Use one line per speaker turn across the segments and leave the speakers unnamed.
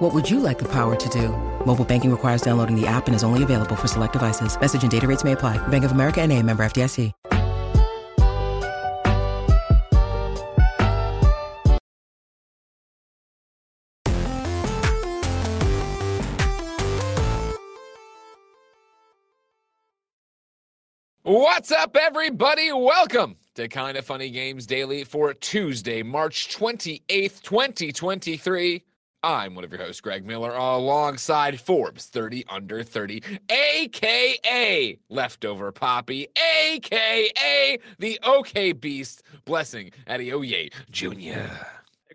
What would you like the power to do? Mobile banking requires downloading the app and is only available for select devices. Message and data rates may apply. Bank of America and a member FDIC.
What's up, everybody? Welcome to Kind of Funny Games Daily for Tuesday, March 28th, 2023. I'm one of your hosts, Greg Miller, alongside Forbes 30 Under 30, aka Leftover Poppy, aka the OK Beast, Blessing Adeoye Jr.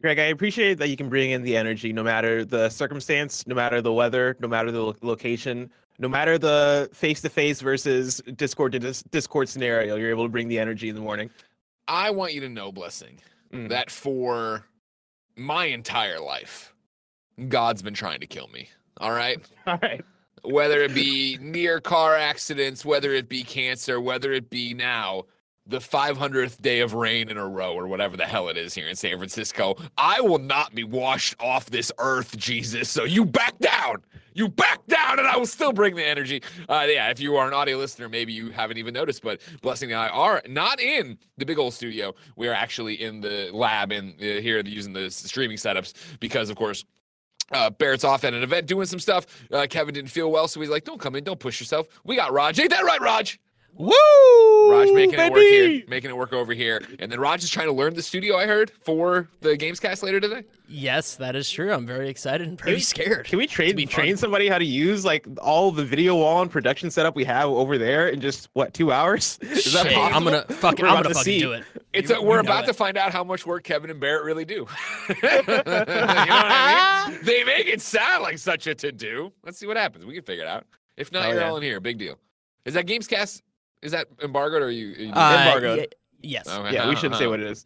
Greg, I appreciate that you can bring in the energy no matter the circumstance, no matter the weather, no matter the lo- location, no matter the face to face versus Discord to dis- Discord scenario. You're able to bring the energy in the morning.
I want you to know, Blessing,
Mm.
that for my entire life, God's been trying to kill me. All right?
All right.
whether it be near car accidents, whether it be cancer, whether it be now the 500th day of rain in a row or whatever the hell it is here in San Francisco, I will not be washed off this earth, Jesus. So you back down. You back down, and I will still bring the energy. Uh, yeah, if you are an audio listener, maybe you haven't even noticed, but Blessing and I are not in the big old studio. We are actually in the lab and uh, here using the streaming setups because, of course, uh, Barrett's off at an event doing some stuff. Uh, Kevin didn't feel well, so he's like, "Don't come in, don't push yourself." We got Raj. Ain't that right, Raj?
Woo!
Raj making it work here, making it work over here, and then Raj is trying to learn the studio. I heard for the Gamescast later today.
Yes, that is true. I'm very excited and pretty scared.
Can we train
be
train
fun.
somebody how to use like all the video wall and production setup we have over there in just what two hours? Is that
Shit,
possible?
I'm gonna fuck.
We're
I'm
about
gonna
to
fucking
see.
do it.
It's
You-
a, we're about
it.
to find out how much work Kevin and Barrett really do. you know what I mean? They make it sound like such a to do. Let's see what happens. We can figure it out. If not,
Oh,
you're
yeah.
all in here. Big deal. Is that Gamescast? Is that embargoed or are you? Are you
Uh,
Embargoed.
y- yes.
Okay.
Yeah, we shouldn't say what it is.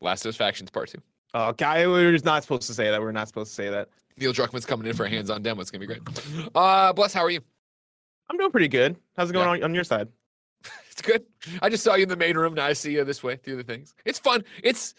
Last of Us Factions Part Two.
Oh, guy, we're not supposed to say that. We're not supposed to say that.
Neil Druckmann's coming in for a hands-on demo. It's gonna be great. Uh, Bless, how are you?
I'm doing pretty good. How's it going
Yeah.
on, on your side?
It's good. I just saw you in the main room. Now I see you this way through the things. It's fun. It's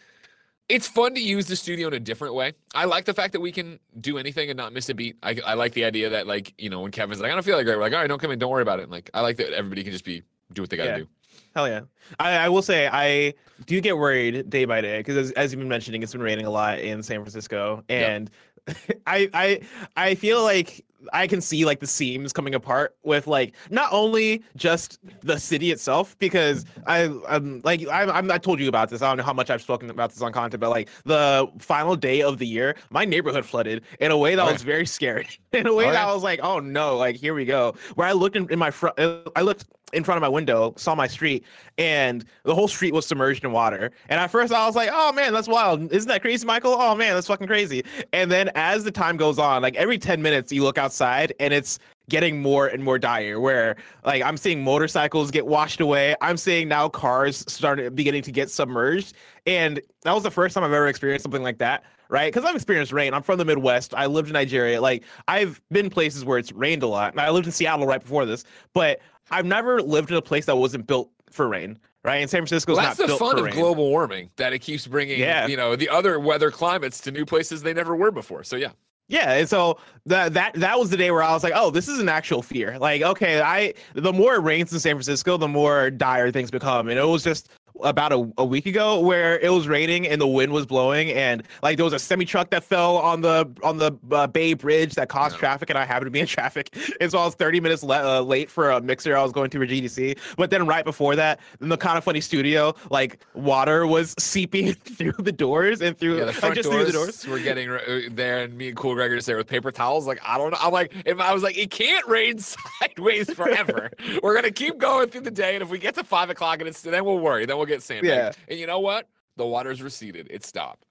it's fun to use the studio in a different way. I like the fact that we can do anything and not miss a beat. I, I like the idea that like you know when Kevin's like I don't feel like great. We're like all right, don't come in, don't worry about it. And, like I like that everybody can just be do what they gotta
Yeah.
do.
Hell yeah. I, I will say I do get worried day by day because as, as you've been mentioning, it's been raining a lot in San Francisco,
Yep.
and I I I feel like I can see like the seams coming apart with like not only just the city itself because I I'm like I'm, I'm I told you about this. I don't know how much I've spoken about this on content, but like the final day of the year, my neighborhood flooded in a way that
Oh,
was very scary. In a way
Oh,
that
yeah.
I was like, oh no, like here we go. Where I looked in, in my front, I looked in front of my window, saw my street, and the whole street was submerged in water. And at first, I was like, "Oh man, that's wild! Isn't that crazy, Michael? Oh man, that's fucking crazy!" And then as the time goes on, like every ten minutes, you look outside, and it's getting more and more dire. Where like I'm seeing motorcycles get washed away. I'm seeing now cars starting beginning to get submerged, and that was the first time I've ever experienced something like that. Right, because I've experienced rain. I'm from the Midwest. I lived in Nigeria. Like I've been places where it's rained a lot. And I lived in Seattle right before this, but I've never lived in a place that wasn't built for rain, right? And San Francisco's
Well, that's
not
the fun of
rain.
global warming that it keeps bringing
Yeah.
you know the other weather climates to new places they never were before. So yeah,
Yeah, and so that that that was the day where I was like, oh, this is an actual fear. Like, okay, I the more it rains in San Francisco, the more dire things become, and it was just about a, a week ago where it was raining and the wind was blowing and like there was a semi truck that fell on the on the uh, Bay Bridge that caused
Yeah.
traffic and I happened to be in traffic and so I was 30 minutes le- uh, late for a mixer I was going to GDC but then right before that in the kind of funny studio like water was seeping through the doors and through
yeah. The
like,
front
just
doors,
through the doors
were getting uh, there, and me and Cool Greg are just there with paper towels. Like I don't know. I'm like, if I was like, it can't rain sideways forever. we're gonna keep going through the day, and if we get to five o'clock and it's then we'll worry. Then we'll get sandbagged.
Yeah.
And you know what? The water's receded. It stopped.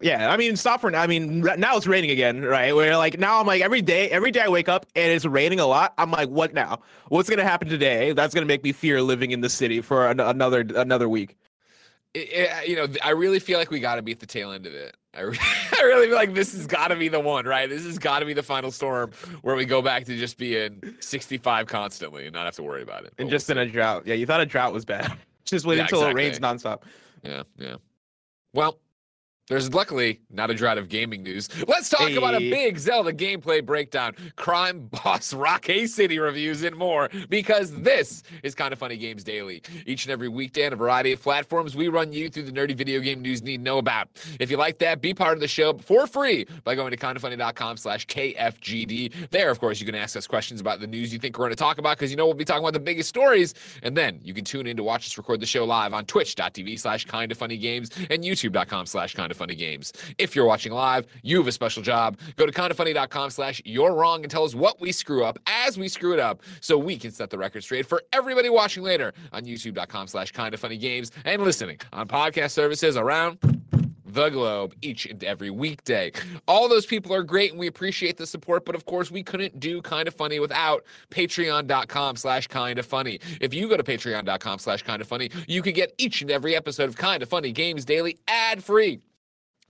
Yeah, I mean, stop for now. I mean, now it's raining again, right? Where like now I'm like every day, every day I wake up and it's raining a lot. I'm like, what now? What's gonna happen today? That's gonna make me fear living in the city for an- another another week.
It, it, you know, I really feel like we got to be at the tail end of it. I, re- I really feel like this has got to be the one, right? This has got to be the final storm where we go back to just being 65 constantly and not have to worry about it.
And just
we'll
in a drought. Yeah, you thought a drought was bad. just wait
Yeah,
until
exactly.
it rains nonstop.
yeah, yeah. Well, there's luckily not a drought of gaming news. Let's talk about a big Zelda gameplay breakdown, crime boss Rockay City reviews, and more. Because this is kind of funny games daily. Each and every weekday on a variety of platforms, we run you through the nerdy video game news you need to know about. If you like that, be part of the show for free by going to kindoffunny.com slash KFGD. There, of course, you can ask us questions about the news you think we're going to talk about because you know we'll be talking about the biggest stories. And then you can tune in to watch us record the show live on twitch.tv slash kind of funny games and youtube.com slash kind of funny games. If you're watching live, you have a special job. Go to kindoffunny.com slash you're wrong and tell us what we screw up as we screw it up so we can set the record straight for everybody watching later on youtube.com slash kind of funny games and listening on podcast services around the globe each and every weekday. All those people are great and we appreciate the support, but of course we couldn't do kind of funny without patreon.com slash kind of funny. If you go to patreon.com slash kind of funny, you can get each and every episode of kind of funny games daily ad free.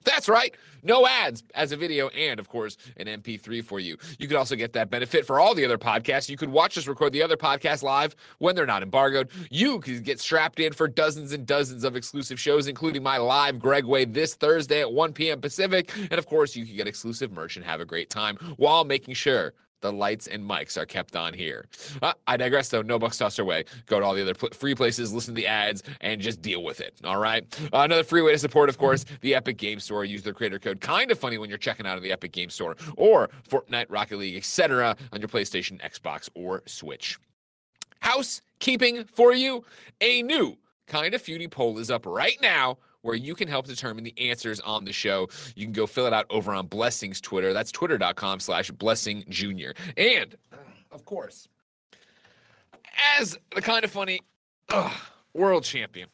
That's right. No ads as a video and, of course, an MP3 for you. You could also get that benefit for all the other podcasts. You could watch us record the other podcasts live when they're not embargoed. You could get strapped in for dozens and dozens of exclusive shows, including my live Greg Way this Thursday at 1 p.m. Pacific. And, of course, you can get exclusive merch and have a great time while making sure the lights and mics are kept on here. Uh, I digress, though. No bucks tossed our way. Go to all the other pl- free places, listen to the ads, and just deal with it. All right. Uh, another free way to support, of course, the Epic Game Store. Use their creator code. Kind of funny when you're checking out of the Epic Game Store or Fortnite, Rocket League, etc. on your PlayStation, Xbox, or Switch. Housekeeping for you. A new kind of feudy poll is up right now where you can help determine the answers on the show. You can go fill it out over on Blessings Twitter. That's twitter.com slash blessing junior. And of course, as the kind of funny ugh, world champion,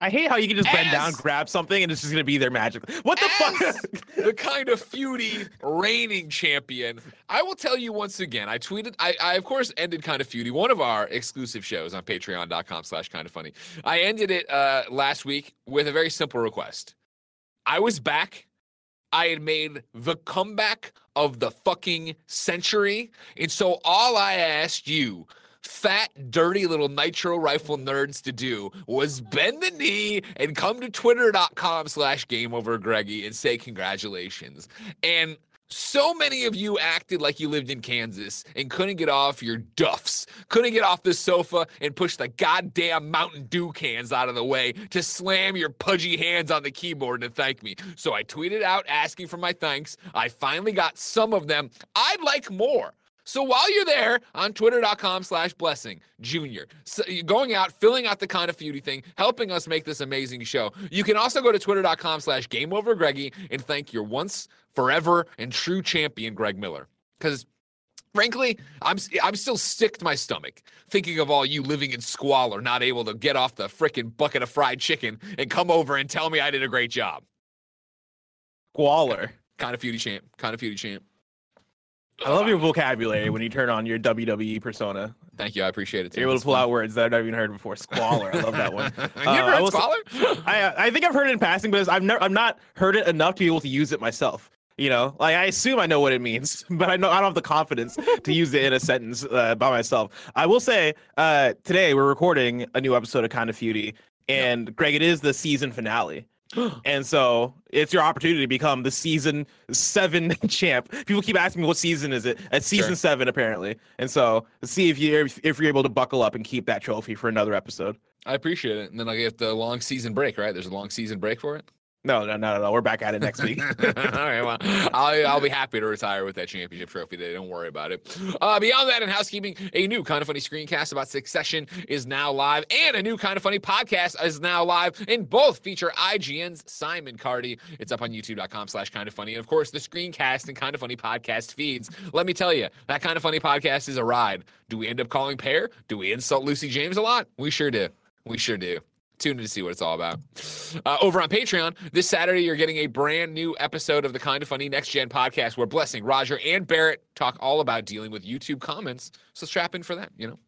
I hate how you can just bend down, grab something, and it's just gonna be there magically. What the fuck?
the kind of feudy reigning champion. I will tell you once again. I tweeted. I, I of course ended kind of feudy, one of our exclusive shows on Patreon.com/slash kind of funny. I ended it uh, last week with a very simple request. I was back. I had made the comeback of the fucking century, and so all I asked you fat, dirty little nitro rifle nerds to do was bend the knee and come to twitter.com slash game over Greggy and say congratulations. And so many of you acted like you lived in Kansas and couldn't get off your duffs, couldn't get off the sofa and push the goddamn Mountain Dew cans out of the way to slam your pudgy hands on the keyboard to thank me. So I tweeted out asking for my thanks. I finally got some of them. I'd like more. So while you're there on twitter.com slash blessing junior, so going out, filling out the kind of feudy thing, helping us make this amazing show. You can also go to twitter.com slash game over Greggy and thank your once, forever, and true champion, Greg Miller. Because frankly, I'm I'm still sick to my stomach thinking of all you living in squalor, not able to get off the frickin' bucket of fried chicken and come over and tell me I did a great job.
Squalor.
Kind of feudy champ, kind of feudy champ.
I love your vocabulary when you turn on your WWE persona.
Thank you, I appreciate it. Tim.
You're able to pull out words that I've never even heard before. Squalor. I love that one.
you
Uh,
ever
I
heard
say-
squalor?
I I think I've heard it in passing, but I've never I've not heard it enough to be able to use it myself. You know, like I assume I know what it means, but I know I don't have the confidence to use it in a sentence uh, by myself. I will say, uh, today we're recording a new episode of Kind of Feudy, and Greg, it is the season finale. and so it's your opportunity to become the season seven champ. People keep asking me what season is it? At season
Sure.
seven, apparently. And so let's see if you if you're able to buckle up and keep that trophy for another episode.
I appreciate it. And then I get the long season break, right? There's a long season break for it.
No, no, no, no. We're back at it next week.
All right, well, I'll, I'll be happy to retire with that championship trophy today. Don't worry about it. Uh, beyond that, in housekeeping, a new kind of funny screencast about Succession is now live, and a new kind of funny podcast is now live. And both feature IGN's Simon Cardy. It's up on YouTube.com/slash kind of funny, and of course, the screencast and kind of funny podcast feeds. Let me tell you, that kind of funny podcast is a ride. Do we end up calling Pear? Do we insult Lucy James a lot? We sure do. We sure do. Tune in to see what it's all about. Uh, over on Patreon, this Saturday, you're getting a brand new episode of the Kind of Funny Next Gen podcast where Blessing, Roger, and Barrett talk all about dealing with YouTube comments. So strap in for that, you know?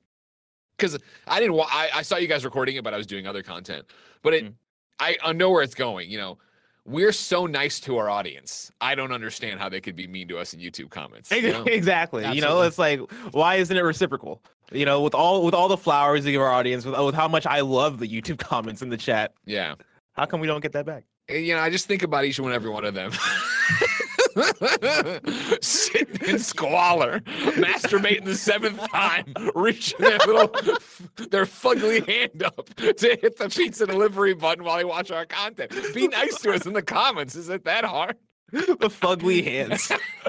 Because I didn't, wa- I, I saw you guys recording it, but I was doing other content. But it,
Mm.
I, I know where it's going, you know? We're so nice to our audience. I don't understand how they could be mean to us in YouTube comments. you know?
Exactly. You know, it's like, why isn't it reciprocal? You know, with all with all the flowers you give our audience, with, with how much I love the YouTube comments in the chat,
Yeah.
how come we don't get that back?
And, you know, I just think about each and every one of them. Sitting in squalor, masturbating the seventh time, reaching their little, their fugly hand up to hit the pizza delivery button while they watch our content. Be nice to us in the comments. Is it that hard?
the fugly hands.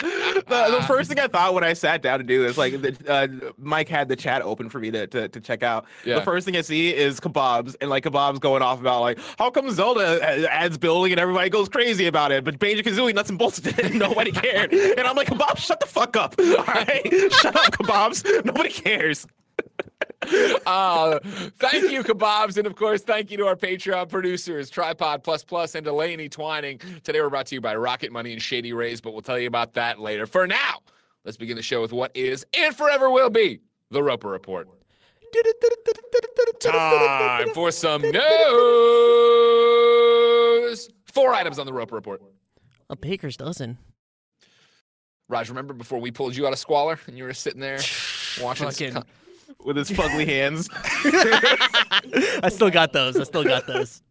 the, the first thing I thought when I sat down to do this, like the, uh, Mike had the chat open for me to, to, to check out.
Yeah.
The first thing I see is kebabs and like kebabs going off about like how come Zelda adds building and everybody goes crazy about it, but Banjo Kazooie nuts and bolts did and nobody cared. And I'm like, kebabs, shut the fuck up. All right, shut up, kebabs. Nobody cares.
Uh, thank you, Kebabs. And of course, thank you to our Patreon producers, Tripod Plus Plus and Delaney Twining. Today we're brought to you by Rocket Money and Shady Rays, but we'll tell you about that later. For now, let's begin the show with what is and forever will be the Roper Report. Time for some news. Four items on the Roper Report.
A baker's dozen.
Raj, remember before we pulled you out of squalor and you were sitting there watching this
Fucking-
con-
With his fugly hands.
I still got those. I still got those.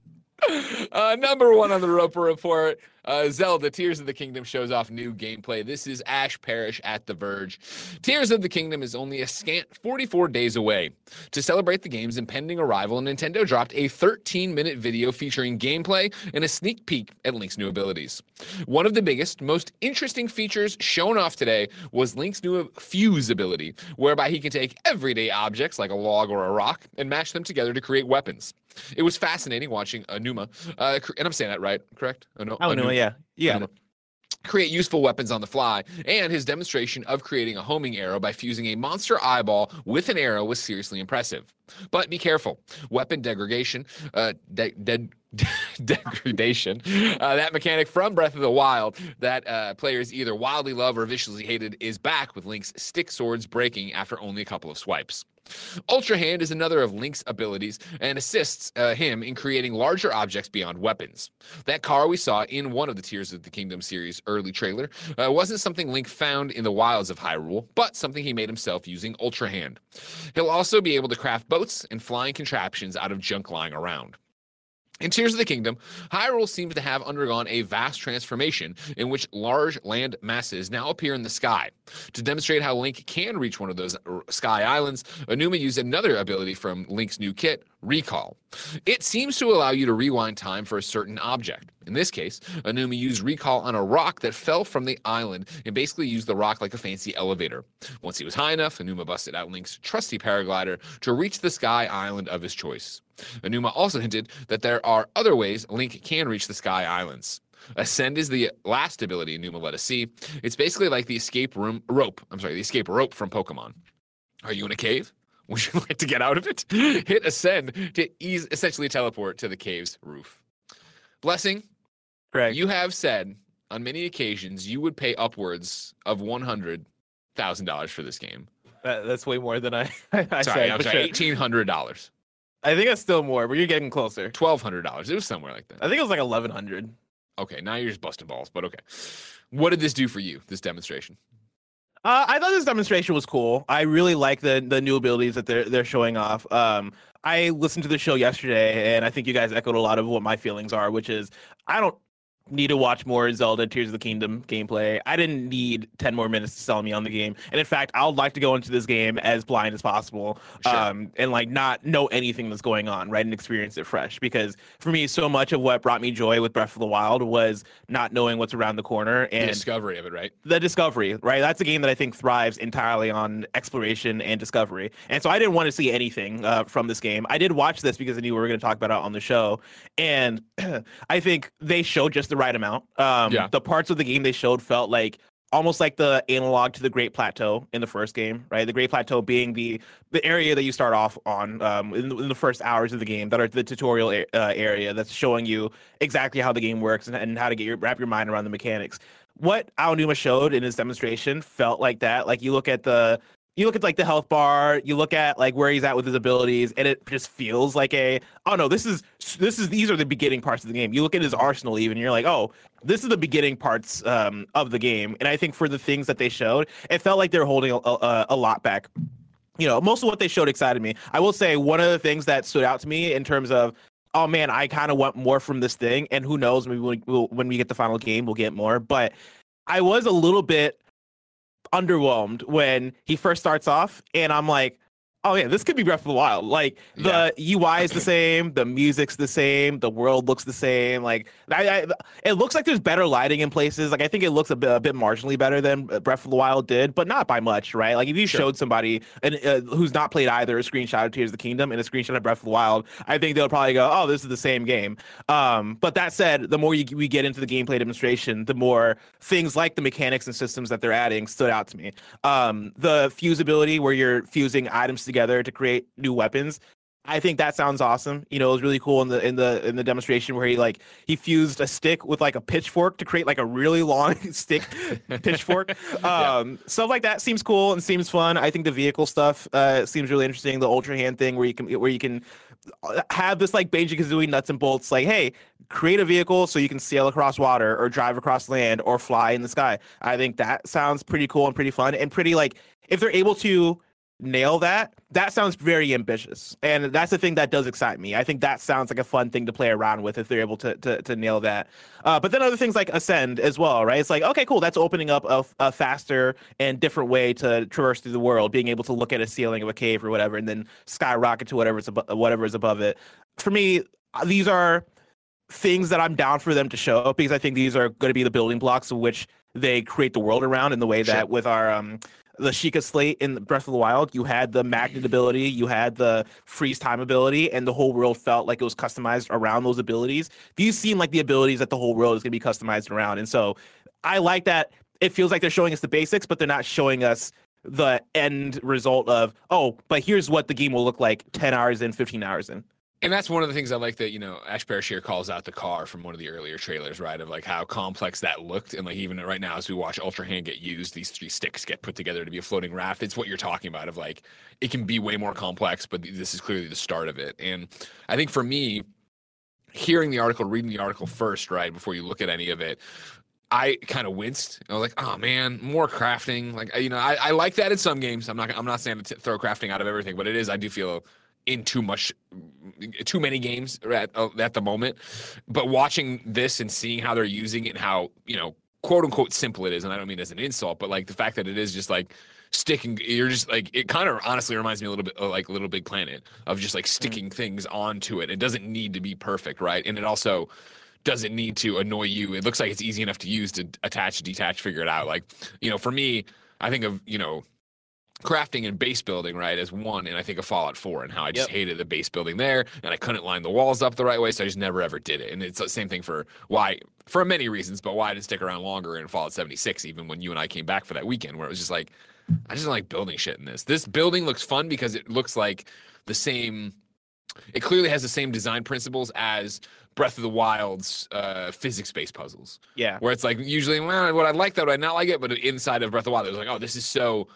Uh, number one on the Roper Report uh, Zelda Tears of the Kingdom shows off new gameplay. This is Ash Parrish at The Verge. Tears of the Kingdom is only a scant 44 days away. To celebrate the game's impending arrival, Nintendo dropped a 13 minute video featuring gameplay and a sneak peek at Link's new abilities. One of the biggest, most interesting features shown off today was Link's new fuse ability, whereby he can take everyday objects like a log or a rock and mash them together to create weapons. It was fascinating watching Aonuma, uh, and I'm saying that right, correct?
Oh no,
Anu-
yeah, yeah.
Create useful weapons on the fly, and his demonstration of creating a homing arrow by fusing a monster eyeball with an arrow was seriously impressive. But be careful: weapon degradation, uh, de- de- degradation, uh, that mechanic from Breath of the Wild that uh, players either wildly love or viciously hated, is back with Link's stick swords breaking after only a couple of swipes. Ultra Hand is another of Link's abilities and assists uh, him in creating larger objects beyond weapons. That car we saw in one of the Tears of the Kingdom series early trailer uh, wasn't something Link found in the wilds of Hyrule, but something he made himself using Ultra Hand. He'll also be able to craft boats and flying contraptions out of junk lying around. In Tears of the Kingdom, Hyrule seems to have undergone a vast transformation in which large land masses now appear in the sky. To demonstrate how Link can reach one of those uh, sky islands, Aonuma used another ability from Link's new kit, Recall. It seems to allow you to rewind time for a certain object. In this case, Aonuma used Recall on a rock that fell from the island and basically used the rock like a fancy elevator. Once he was high enough, Aonuma busted out Link's trusty paraglider to reach the sky island of his choice. Aonuma also hinted that there are other ways Link can reach the Sky Islands. Ascend is the last ability Aonuma let us see. It's basically like the escape room rope. I'm sorry, the escape rope from Pokemon. Are you in a cave? Would you like to get out of it? Hit ascend to ease, essentially teleport to the cave's roof. Blessing,
Correct.
you have said on many occasions you would pay upwards of one hundred thousand dollars for this game.
That, that's way more than I. I
Sorry,
said,
sorry, eighteen hundred dollars,
I think it's still more, but you're getting closer.
twelve hundred dollars. It was somewhere like that.
I think it was like eleven hundred.
Okay, now you're just busting balls, but okay. What did this do for you? This demonstration?
Uh, I thought this demonstration was cool. I really like the the new abilities that they're they're showing off. Um, I listened to the show yesterday, and I think you guys echoed a lot of what my feelings are, which is I don't need to watch more Zelda Tears of the Kingdom gameplay. I didn't need 10 more minutes to sell me on the game. And in fact, I would like to go into this game as blind as possible
Sure.
um, and like not know anything that's going on, right? And experience it fresh. Because for me, so much of what brought me joy with Breath of the Wild was not knowing what's around the corner and The
discovery of it, right?
the discovery, right? That's a game that I think thrives entirely on exploration and discovery. And so I didn't want to see anything uh, from this game. I did watch this because I knew we were going to talk about it on the show. And I think they showed just the right amount. Um,
Yeah.
The parts of the game they showed felt like almost like the analog to the Great Plateau in the first game, right? The Great Plateau being the the area that you start off on um, in, the, in the first hours of the game, that are the tutorial uh, area that's showing you exactly how the game works and, and how to get your wrap your mind around the mechanics. What Aonuma showed in his demonstration felt like that. Like you look at the you look at like the health bar, you look at like where he's at with his abilities, and it just feels like a oh no, this is this is these are the beginning parts of the game. You look at his arsenal even, you're like, oh, this is the beginning parts um, of the game. And I think for the things that they showed, it felt like they're holding a, a, a lot back. You know, most of what they showed excited me. I will say one of the things that stood out to me in terms of oh man, I kind of want more from this thing, and who knows, maybe we'll, we'll, when we get the final game, we'll get more. But I was a little bit underwhelmed when he first starts off, and I'm like, oh yeah, this could be Breath of the Wild. Like the yeah. UI is the same, the music's the same, the world looks the same. Like I, I, it looks like there's better lighting in places. Like I think it looks a bit, a bit marginally better than Breath of the Wild did, but not by much, right? Like if you sure. showed somebody and uh, who's not played either a screenshot of Tears of the Kingdom and a screenshot of Breath of the Wild, I think they'll probably go, oh, this is the same game. Um, but that said, the more you, we get into the gameplay demonstration, the more things like the mechanics and systems that they're adding stood out to me. Um, the fusability where you're fusing items together to create new weapons. I think that sounds awesome. You know, it was really cool in the in the in the demonstration where he like he fused a stick with like a pitchfork to create like a really long stick pitchfork. Um, yeah. stuff like that seems cool and seems fun. I think the vehicle stuff uh, seems really interesting. The ultra hand thing where you can where you can uh, have this like Banjo Kazooie nuts and bolts. Like, hey, create a vehicle so you can sail across water or drive across land or fly in the sky. I think that sounds pretty cool and pretty fun and pretty like if they're able to nail that, that sounds very ambitious. And that's the thing that does excite me. I think that sounds like a fun thing to play around with if they're able to to, to nail that. Uh, but then other things like Ascend as well, right? It's like, okay, cool. That's opening up a, a, faster and different way to traverse through the world, being able to look at a ceiling of a cave or whatever, and then skyrocket to whatever's above, whatever is above it. For me, these are things that I'm down for them to show because I think these are going to be the building blocks of which they create the world around in the way that sure. with our um the Sheikah Slate in Breath of the Wild, you had the magnet ability, you had the freeze time ability, and the whole world felt like it was customized around those abilities. These seem like the abilities that the whole world is going to be customized around. And so I like that it feels like they're showing us the basics, but they're not showing us the end result of, oh, but here's what the game will look like 10 hours in, 15 hours in.
And that's one of the things I like that, you know, Ash Parrish calls out the car from one of the earlier trailers, right? Of like how complex that looked. And like even right now, as we watch Ultra Hand get used, these three sticks get put together to be a floating raft. It's what you're talking about of like, it can be way more complex, but this is clearly the start of it. And I think for me, hearing the article, reading the article first, right, before you look at any of it, I kind of winced. I was like, "Oh man, more crafting." Like, you know, I, I like that in some games. I'm not, I'm not saying to throw crafting out of everything, but it is. I do feel in too much too many games at, uh, at the moment but watching this and seeing how they're using it and how you know quote unquote simple it is and i don't mean as an insult but like the fact that it is just like sticking you're just like it kind of honestly reminds me a little bit of like little big planet of just like mm. sticking mm-hmm. things onto it it doesn't need to be perfect right and it also doesn't need to annoy you it looks like it's easy enough to use to attach detach figure it out like you know for me i think of you know crafting and base building right as one and i think of fallout 4 and how i just yep. hated the base building there and i couldn't line the walls up the right way so i just never ever did it and it's the same thing for why for many reasons but why i didn't stick around longer in fallout 76 even when you and i came back for that weekend where it was just like i just don't like building shit in this this building looks fun because it looks like the same it clearly has the same design principles as Breath of the Wild's uh, physics-based puzzles.
Yeah,
where it's like usually, well, what I like that, what I not like it, but inside of Breath of the Wild, it was like, oh, this is so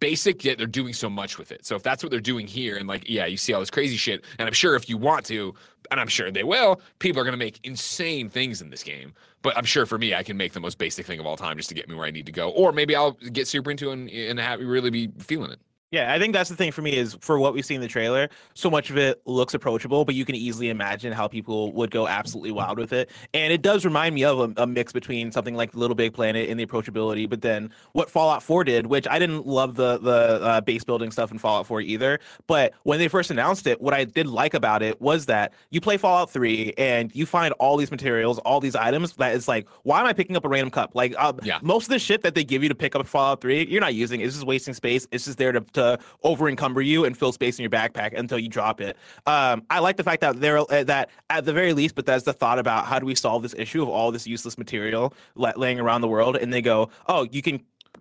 basic yet they're doing so much with it. So if that's what they're doing here and like yeah you see all this crazy shit and i'm sure if you want to and i'm sure they will people are going to make insane things in this game. But i'm sure for me i can make the most basic thing of all time just to get me where i need to go. Or maybe i'll get super into it and, and have really be feeling it
yeah, I think that's the thing for me is for what we see in the trailer, so much of it looks approachable, but you can easily imagine how people would go absolutely wild with it. And it does remind me of a, a mix between something like Little Big Planet and the approachability, but then what Fallout 4 did, which I didn't love the the uh, base building stuff in Fallout 4 either, but when they first announced it, what I did like about it was that you play Fallout 3 and you find all these materials, all these items that is like, why am I picking up a random cup? Like, uh, yeah. most of the shit that they give you to pick up in Fallout 3, you're not using. It's just wasting space. It's just there to, to over encumber you and fill space in your backpack until you drop it. Um, I like the fact that there uh, that at the very least, but that's the thought about how do we solve this issue of all this useless material la- laying around the world, and they go, oh, you can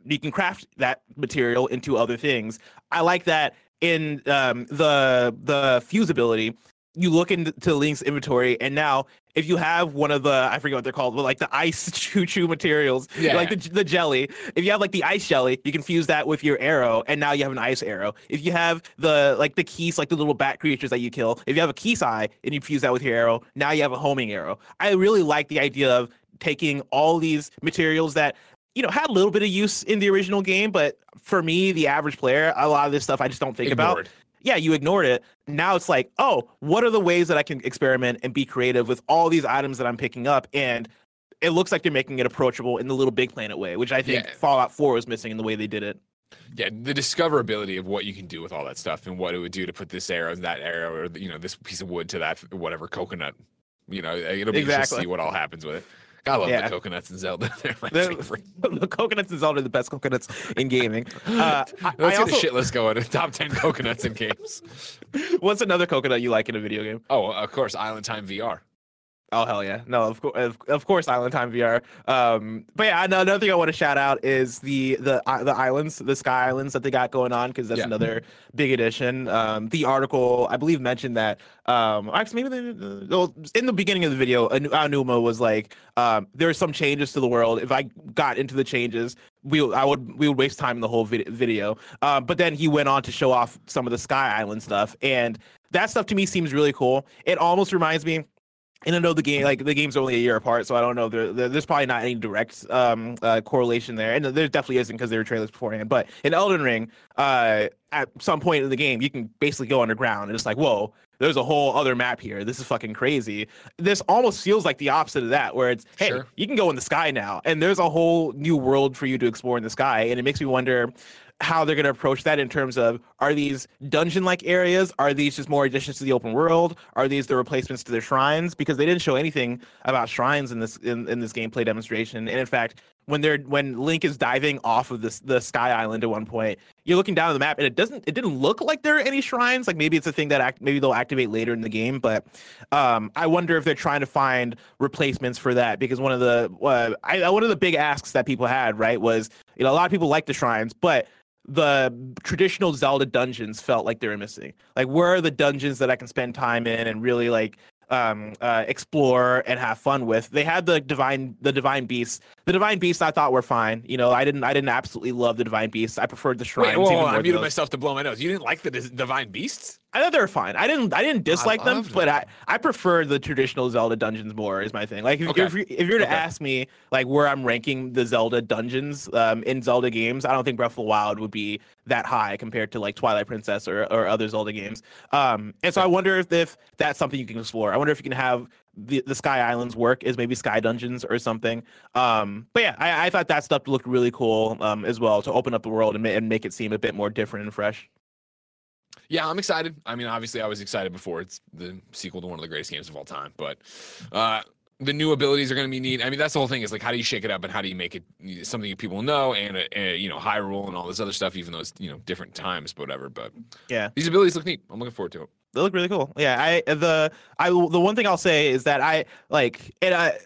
you can craft that material into other things. I like that in um, the the fusibility. you look into Link's inventory, and now if you have one of the I forget what they're called, but like the ice Chuchu materials,
Yeah.
like the the jelly. If you have like the ice jelly, you can fuse that with your arrow, and now you have an ice arrow. If you have the like the Keese, like the little bat creatures that you kill, if you have a Keese eye and you fuse that with your arrow, now you have a homing arrow. I really like the idea of taking all these materials that you know had a little bit of use in the original game, but for me, the average player, a lot of this stuff I just don't think about
Ignored.
Yeah, you ignored it. Now it's like, oh, what are the ways that I can experiment and be creative with all these items that I'm picking up? And it looks like they're making it approachable in the little big planet way, which I think
Yeah.
Fallout 4 was missing in the way they did it.
Yeah, the discoverability of what you can do with all that stuff and what it would do to put this arrow and that arrow or you know this piece of wood to that whatever coconut. You know, it'll be interesting to see what all happens with it. I love
Yeah.
the coconuts in Zelda. They're my
The,
favorite.
the coconuts in Zelda are the best coconuts in gaming. Uh, I,
Let's
I
get
also,
a shit list going. Top ten coconuts in games.
what's another coconut you like in a video game?
Oh, of course, Island Time VR.
Oh hell yeah! No, of course, of, of course, Island Time VR. Um, but yeah, another thing I want to shout out is the the i- the islands, the Sky Islands that they got going on because that's
Yeah.
another big addition. Um, the article I believe mentioned that. Um, actually, maybe they, uh, well, in the beginning of the video, Anu- Aonuma was like, um, "There are some changes to the world. If I got into the changes, we I would we would waste time in the whole vid- video." Um, but then he went on to show off some of the Sky Island stuff, and that stuff to me seems really cool. It almost reminds me and I know the game, like the game's only a year apart, so I don't know. There, there- there's probably not any direct um, uh, correlation there, and there definitely isn't because there were trailers beforehand. But in Elden Ring, uh, at some point in the game, you can basically go underground, and it's like, whoa, there's a whole other map here. This is fucking crazy. This almost feels like the opposite of that, where it's, hey,
Sure.
you can go in the sky now, and there's a whole new world for you to explore in the sky, and it makes me wonder how they're going to approach that in terms of are these dungeon like areas? Are these just more additions to the open world? Are these the replacements to the shrines? Because they didn't show anything about shrines in this in, in this gameplay demonstration. And in fact when they're when link is diving off of this the sky island at one point you're looking down at the map and it doesn't it didn't look like there are any shrines. Like maybe it's a thing that act, maybe they'll activate later in the game but um i wonder if they're trying to find replacements for that. Because one of the uh, I, one of the big asks that people had right was you know a lot of people like the shrines but the traditional Zelda dungeons felt like they were missing. Like, where are the dungeons that I can spend time in and really like um uh explore and have fun with they had the divine the divine beasts the divine beasts i thought were fine you know i didn't i didn't absolutely love the divine beasts i preferred the shrines
Wait, whoa,
even
whoa, I muted
those.
myself to blow my nose. You didn't like the Divine Beasts?
I thought they were fine. I didn't i didn't dislike them
loved
but i i prefer the traditional zelda dungeons more is my thing. Like if,
Okay.
if, you, if you're to
Okay.
ask me like where i'm ranking the zelda dungeons um in zelda games i don't think breath of the wild would be that high compared to like twilight princess or, or other zelda games. Um and so i wonder if, if that's something you can explore. I wonder if you can have the, the sky islands work as maybe sky dungeons or something. Um but yeah i, I thought that stuff looked really cool um as well to open up the world and, ma- and make it seem a bit more different and fresh
Yeah, I'm excited. I mean, obviously, I was excited before. It's the sequel to one of the greatest games of all time. But uh, the new abilities are going to be neat. I mean, that's the whole thing. Is like, how do you shake it up and how do you make it something people know and, uh, you know, high Hyrule and all this other stuff, even though it's you know different times, but whatever. But
Yeah.
these abilities look neat. I'm looking forward to it.
they look really cool. Yeah, I the I the one thing I'll say is that I like and I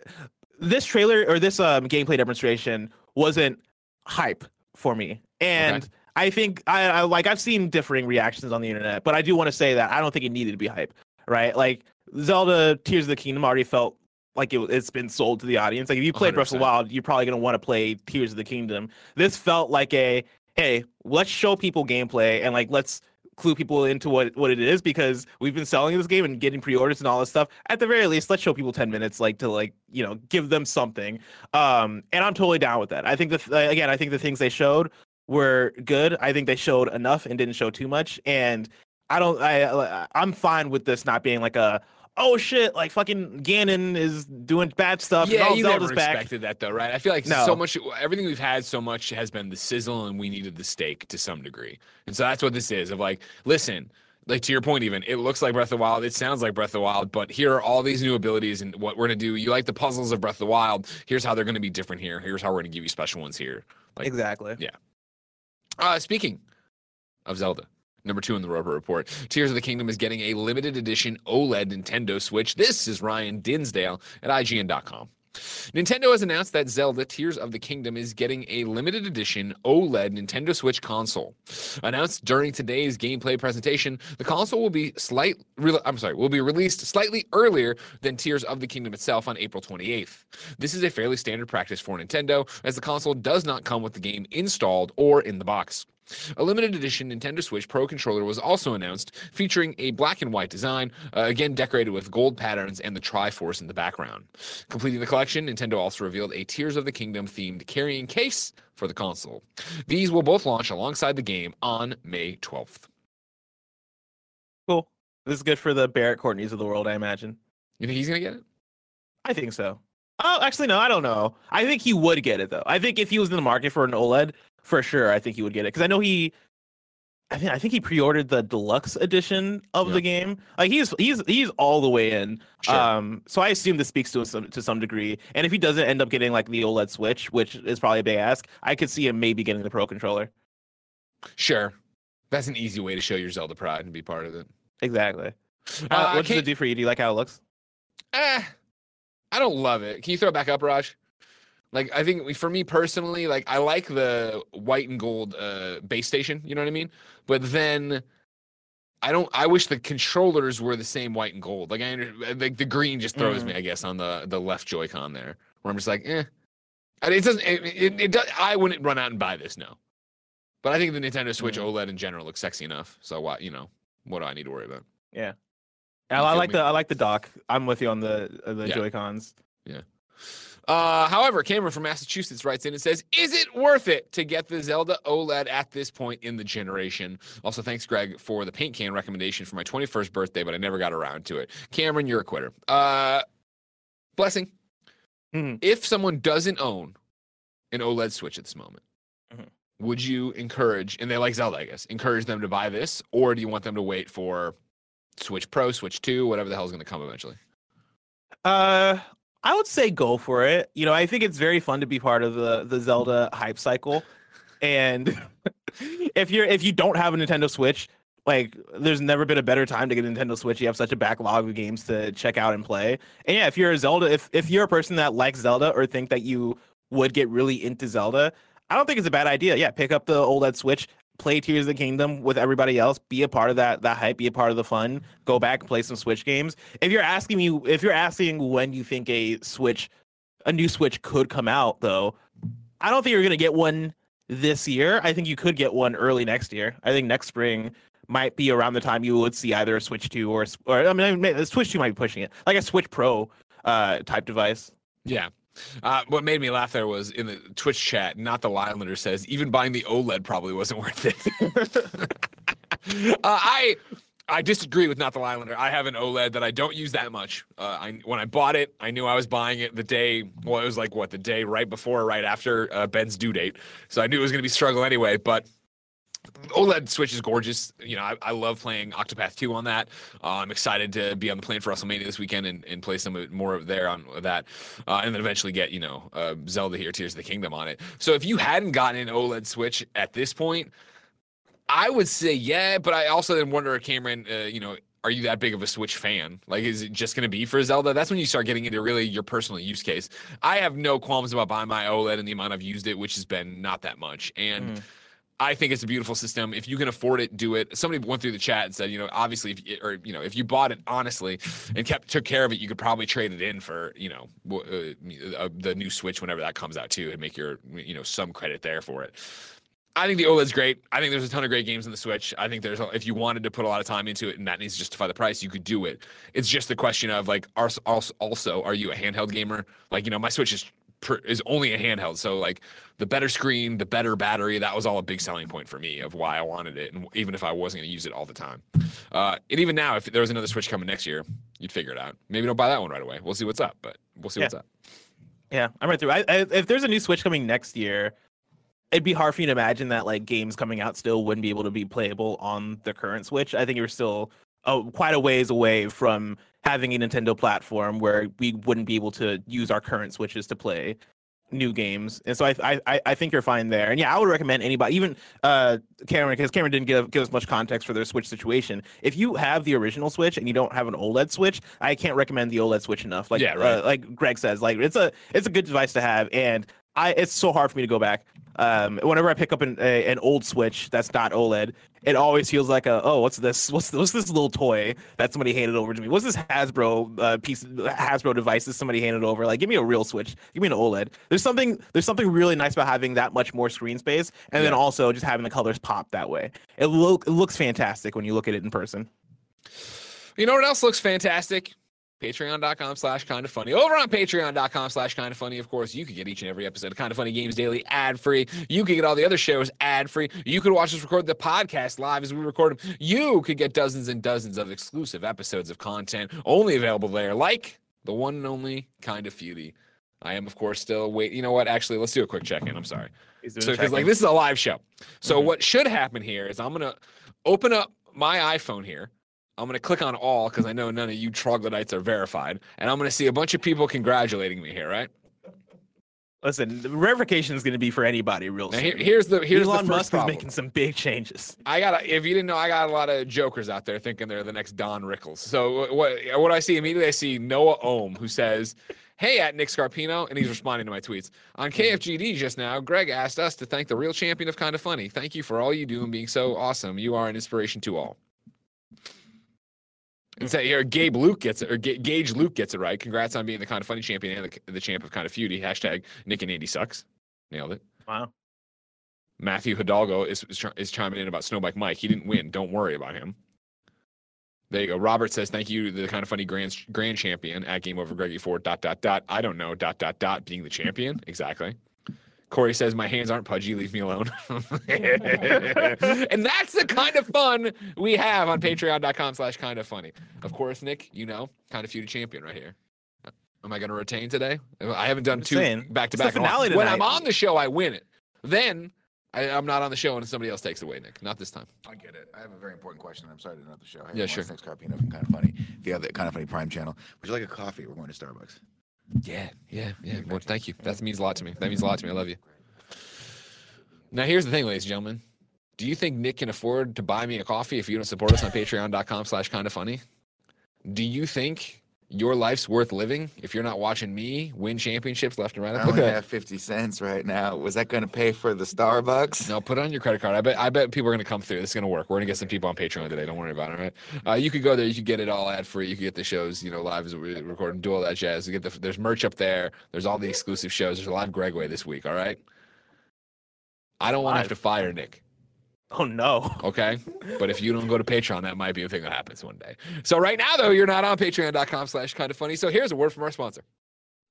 this trailer or this um gameplay demonstration wasn't hype for me, and I think I, I like I've seen differing reactions on the internet, but I do want to say that I don't think it needed to be hype, right? Like Zelda Tears of the Kingdom already felt like it, it's been sold to the audience. Like if you played Breath of the Wild, you're probably gonna want to play Tears of the Kingdom. This felt like a hey, let's show people gameplay and like let's clue people into what what it is because we've been selling this game and getting pre-orders and all this stuff. At the very least, let's show people 10 minutes like to like, you know, give them something. Um and I'm totally down with that. I think the again, I think the things they showed were good. I think they showed enough and didn't show too much and I don't I I'm fine with this not being like a oh shit, like fucking Ganon is doing bad stuff. and
Yeah,
all
you
Zelda's
never
back.
expected that though, right? I feel like
No.
so much, everything we've had so much has been the sizzle, and we needed the steak to some degree, and so that's what this is. Of like, listen, like to your point, even it looks like Breath of the Wild, it sounds like Breath of the Wild, but here are all these new abilities and what we're gonna do. You like the puzzles of Breath of the Wild? Here's how they're gonna be different here. Here's how we're gonna give you special ones here. Like,
exactly.
Uh, speaking of Zelda. Number two in the Roper Report. Tears of the Kingdom is getting a limited edition OLED Nintendo Switch. This is Ryan Dinsdale at IGN.com. Nintendo has announced that Zelda Tears of the Kingdom is getting a limited edition OLED Nintendo Switch console. Announced during today's gameplay presentation, the console will be slight re- I'm sorry, will be released slightly earlier than Tears of the Kingdom itself on April 28th. This is a fairly standard practice for Nintendo as the console does not come with the game installed or in the box. A limited edition Nintendo Switch Pro controller was also announced, featuring a black and white design, uh, again decorated with gold patterns and the Triforce in the background. Completing the collection, Nintendo also revealed a Tears of the Kingdom themed carrying case for the console. These will both launch alongside the game on May 12th.
Cool. This is good for the Barrett Courtneys of the world, I imagine.
You think he's going to get it?
I think so. Oh, actually, no, I don't know. I think he would get it though. I think if he was in the market for an OLED, for sure, I think he would get it because I know he. I think I think he pre-ordered the deluxe edition of
Yeah.
the game. Like he's he's he's all the way in.
Sure.
Um, so I assume this speaks to some to some degree. And if he doesn't end up getting like the OLED Switch, which is probably a big ask, I could see him maybe getting the Pro controller.
Sure. That's an easy way to show your Zelda pride and be part of it.
Exactly.
Uh,
Uh, what does it do for you? Do you like how it looks?
Eh, I don't love it. Can you throw it back up, Raj? Like I think for me personally, like I like the white and gold uh base station, you know what I mean? But then I don't I wish the controllers were the same white and gold. Like I like the green just throws me, I guess, on the the left Joy-Con there. Where I'm just like, eh. It doesn't it, it, it does, I wouldn't run out and buy this, no. But I think the Nintendo Switch
Mm.
OLED in general looks sexy enough. So what, you know, what do I need to worry about?
Yeah. I, I like
me?
the I like the dock. I'm with you on the uh, the
Yeah.
Joy Cons.
Uh, however, Cameron from Massachusetts writes in and says, "Is it worth it to get the Zelda OLED at this point in the generation?" Also, thanks, Greg, for the paint can recommendation for my 21st birthday, but I never got around to it. Cameron, you're a quitter. Uh, blessing.
Mhm.
If someone doesn't own an OLED Switch at this moment,
Mhm.
would you encourage, and they like Zelda, I guess, encourage them to buy this, or do you want them to wait for Switch Pro, Switch Two, whatever the hell is going to come eventually?
Uh, I would say go for it. You know, I think it's very fun to be part of the the Zelda hype cycle. And if you're if you don't have a Nintendo Switch, like there's never been a better time to get a Nintendo Switch. You have such a backlog of games to check out and play. And yeah, if you're a Zelda, if if you're a person that likes Zelda or think that you would get really into Zelda, I don't think it's a bad idea. Yeah, pick up the OLED Switch, play Tears of the Kingdom with everybody else, be a part of that that hype, be a part of the fun. Go back and play some Switch games. If you're asking me, if you're asking when you think a Switch, a new Switch could come out, though, I don't think you're gonna get one this year. I think you could get one early next year. I think next spring might be around the time you would see either a Switch Two or, or I mean, Switch Two might be pushing it, like a Switch Pro uh type device.
Yeah. Uh, what made me laugh there was in the Twitch chat, not the Lylander says, even buying the OLED probably wasn't worth it. uh, I I disagree with not the Lylander. I have an OLED that I don't use that much. Uh, I when I bought it, I knew I was buying it the day. Well, it was like what the day right before, or right after uh, Ben's due date. So I knew it was going to be struggle anyway. But OLED Switch is gorgeous. You know, I, I love playing Octopath 2 on that. Uh, I'm excited to be on the plane for WrestleMania this weekend and, and play some more of there on that. Uh, and then eventually get, you know, uh, Zelda here, Tears of the Kingdom on it. So if you hadn't gotten an OLED Switch at this point, I would say yeah, but I also then wonder, Cameron, uh, you know, are you that big of a Switch fan? Like, is it just going to be for Zelda? That's when you start getting into really your personal use case. I have no qualms about buying my OLED and the amount I've used it, which has been not that much. And
Mm.
I think it's a beautiful system. If you can afford it, do it. Somebody went through the chat and said, you know, obviously, if you, or you know, if you bought it honestly and kept took care of it, you could probably trade it in for, you know, uh, uh, the new Switch whenever that comes out too, and make your, you know, some credit there for it. I think the OLED's great. I think there's a ton of great games on the Switch. I think there's if you wanted to put a lot of time into it and that needs to justify the price, you could do it. It's just the question of like, also, also are you a handheld gamer? Like, you know, my Switch is pr- is only a handheld, so like the better screen, the better battery, that was all a big selling point for me of why I wanted it, and even if I wasn't going to use it all the time. Uh, and even now, if there was another Switch coming next year, you'd figure it out. Maybe don't buy that one right away. We'll see what's up, but we'll see
Yeah.
what's up.
Yeah, I'm right through. I, I, if there's a new Switch coming next year, it'd be hard for you to imagine that like games coming out still wouldn't be able to be playable on the current Switch. I think you're still uh, quite a ways away from having a Nintendo platform where we wouldn't be able to use our current Switches to play new games, and so I, I I think you're fine there. And yeah, I would recommend anybody, even uh Cameron, because Cameron didn't give give us much context for their Switch situation. If you have the original Switch and you don't have an OLED Switch, I can't recommend the OLED Switch enough. Like
Yeah, right.
uh, like Greg says, like it's a it's a good device to have, and I it's so hard for me to go back. Um, whenever I pick up an a, an old Switch that's not OLED, it always feels like a oh what's this what's what's this little toy that somebody handed over to me? What's this Hasbro uh, piece Hasbro device that somebody handed over? Like give me a real Switch, give me an OLED. There's something there's something really nice about having that much more screen space, and then also just having the colors pop that way. It look it looks fantastic when you look at it in person.
You know what else looks fantastic? Patreon.com slash kind of funny. Over on patreon.com slash kind of funny, of course, you could get each and every episode of Kind of Funny Games Daily ad free. You could get all the other shows ad free. You could watch us record the podcast live as we record them. You could get dozens and dozens of exclusive episodes of content only available there, like the one and only Kind of Feudy. I am, of course, still wait. You know what? Actually, let's do a quick check in. I'm sorry. So, because like this is a live show. So
Mhm.
what should happen here is I'm gonna open up my iPhone here. I'm gonna click on all because I know none of you troglodytes are verified, and I'm gonna see a bunch of people congratulating me here, right?
Listen, the verification is going to be for anybody real
Now
soon.
here, here's the here's
Elon
the first
Musk is making some big changes.
I got if you didn't know, I got a lot of jokers out there thinking they're the next Don Rickles. So what what I see immediately, I see Noah Ohm who says, "Hey, at Nick Scarpino," and he's responding to my tweets on KFGD just now. Greg asked us to thank the real champion of kind of funny. Thank you for all you do and being so awesome. You are an inspiration to all. And say here, Gabe Luke gets it, or Ga- Gage Luke gets it right. Congrats on being the kind of funny champion and the, the champ of kind of feudy. Hashtag Nick and Andy sucks. Nailed it.
Wow.
Matthew Hidalgo is, is, is chiming in about Snowbike Mike. He didn't win. Don't worry about him. There you go. Robert says, thank you, the kind of funny grand grand champion at Game Over Greggy Ford, dot, dot, dot. I don't know, dot, dot, dot, being the champion. Exactly. Corey says, my hands aren't pudgy. Leave me alone. and that's the kind of fun we have on patreon.com slash kind of funny. Of course, Nick, you know, kind of feud champion right here. Uh, am I going to retain today? I haven't done two back to
It's the
back. in a while.
finale
When I'm on the show, I win it. Then I, I'm not on the show and somebody else takes it away, Nick. Not this time.
I get it. I have a very important question. I'm sorry to interrupt the show. Hey,
Yeah, sure.
Thanks, Carpino from Kind of Funny. If you have the Kind of Funny Prime channel, would you like a coffee? We're going to Starbucks.
Yeah, yeah, yeah. Well, thank you. That means a lot to me. That means a lot to me. I love you. Now, here's the thing, ladies and gentlemen. Do you think Nick can afford to buy me a coffee if you don't support us on patreon.com slash kind of funny? Do you think your life's worth living if you're not watching me win championships left and right?
I only
at
have 50 cents right now. Was that going to pay for the Starbucks?
No, put it on your credit card. I bet I bet people are gonna come through. This is gonna work. We're gonna get some people on Patreon today. Don't worry about it. All right. Uh, you could go there. You could get it all ad free. You could get the shows, you know, live as we record and do all that jazz. You get the there's merch up there. There's all the exclusive shows. There's a live Gregway this week. All right. I don't want to have to fire Nick.
Oh no.
Okay. But if you don't go to Patreon, that might be a thing that happens one day. So right now though, you're not on patreon.com slash kind of funny. So here's a word from our sponsor.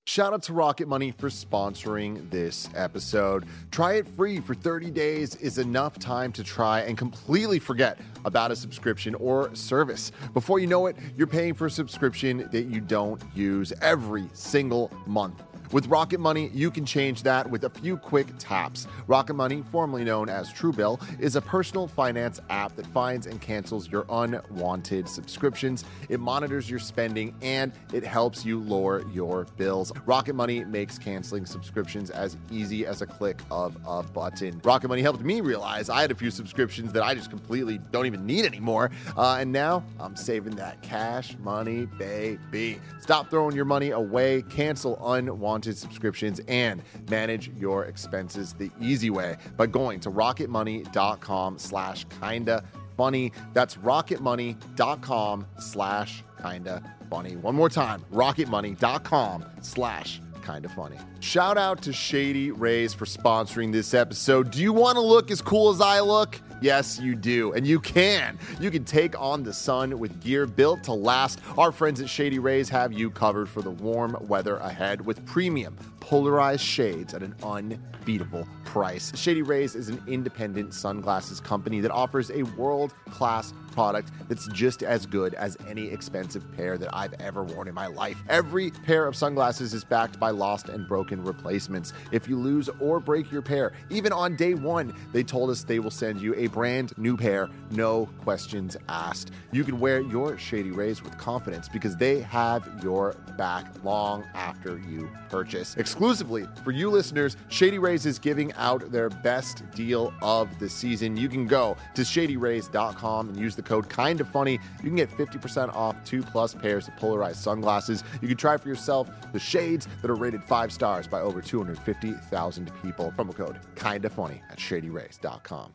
Shout out to Rocket Money for sponsoring this episode. Try it free for 30 days is enough time to try and completely forget about a subscription or service. Before you know it, you're paying for a subscription that you don't use every single month. With Rocket Money, you can change that with a few quick taps. Rocket Money, formerly known as Truebill, is a personal finance app that finds and cancels your unwanted subscriptions. It monitors your spending and it helps you lower your bills. Rocket Money makes canceling subscriptions as easy as a click of a button. Rocket Money helped me realize I had a few subscriptions that I just completely don't even need anymore. Uh, and now I'm saving that cash money, baby. Stop throwing your money away, cancel unwanted subscriptions, and manage your expenses the easy way by going to rocketmoney.com slash kinda funny. That's rocketmoney.com slash kinda funny. One more time, rocketmoney.com slash kinda funny. Shout out to Shady Rays for sponsoring this episode. Do you want to look as cool as I look? Yes, you do. And you can. You can take on the sun with gear built to last. Our friends at Shady Rays have you covered for the warm weather ahead with premium polarized shades at an unbeatable price. Shady Rays is an independent sunglasses company that offers a world class product that's just as good as any expensive pair that I've ever worn in my life. Every pair of sunglasses is backed by lost and broken replacements. If you lose or break your pair, even on day one, they told us they will send you a brand new pair, no questions asked. You can wear your Shady Rays with confidence because they have your back long after you purchase. Exclusively for you listeners, Shady Rays is giving out their best deal of the season. You can go to shadyrays.com and use the code kind of funny. You can get 50% off two plus pairs of polarized sunglasses. You can try for yourself the shades that are rated five stars by over 250,000 people. Promo code kind of funny at shadyrays.com.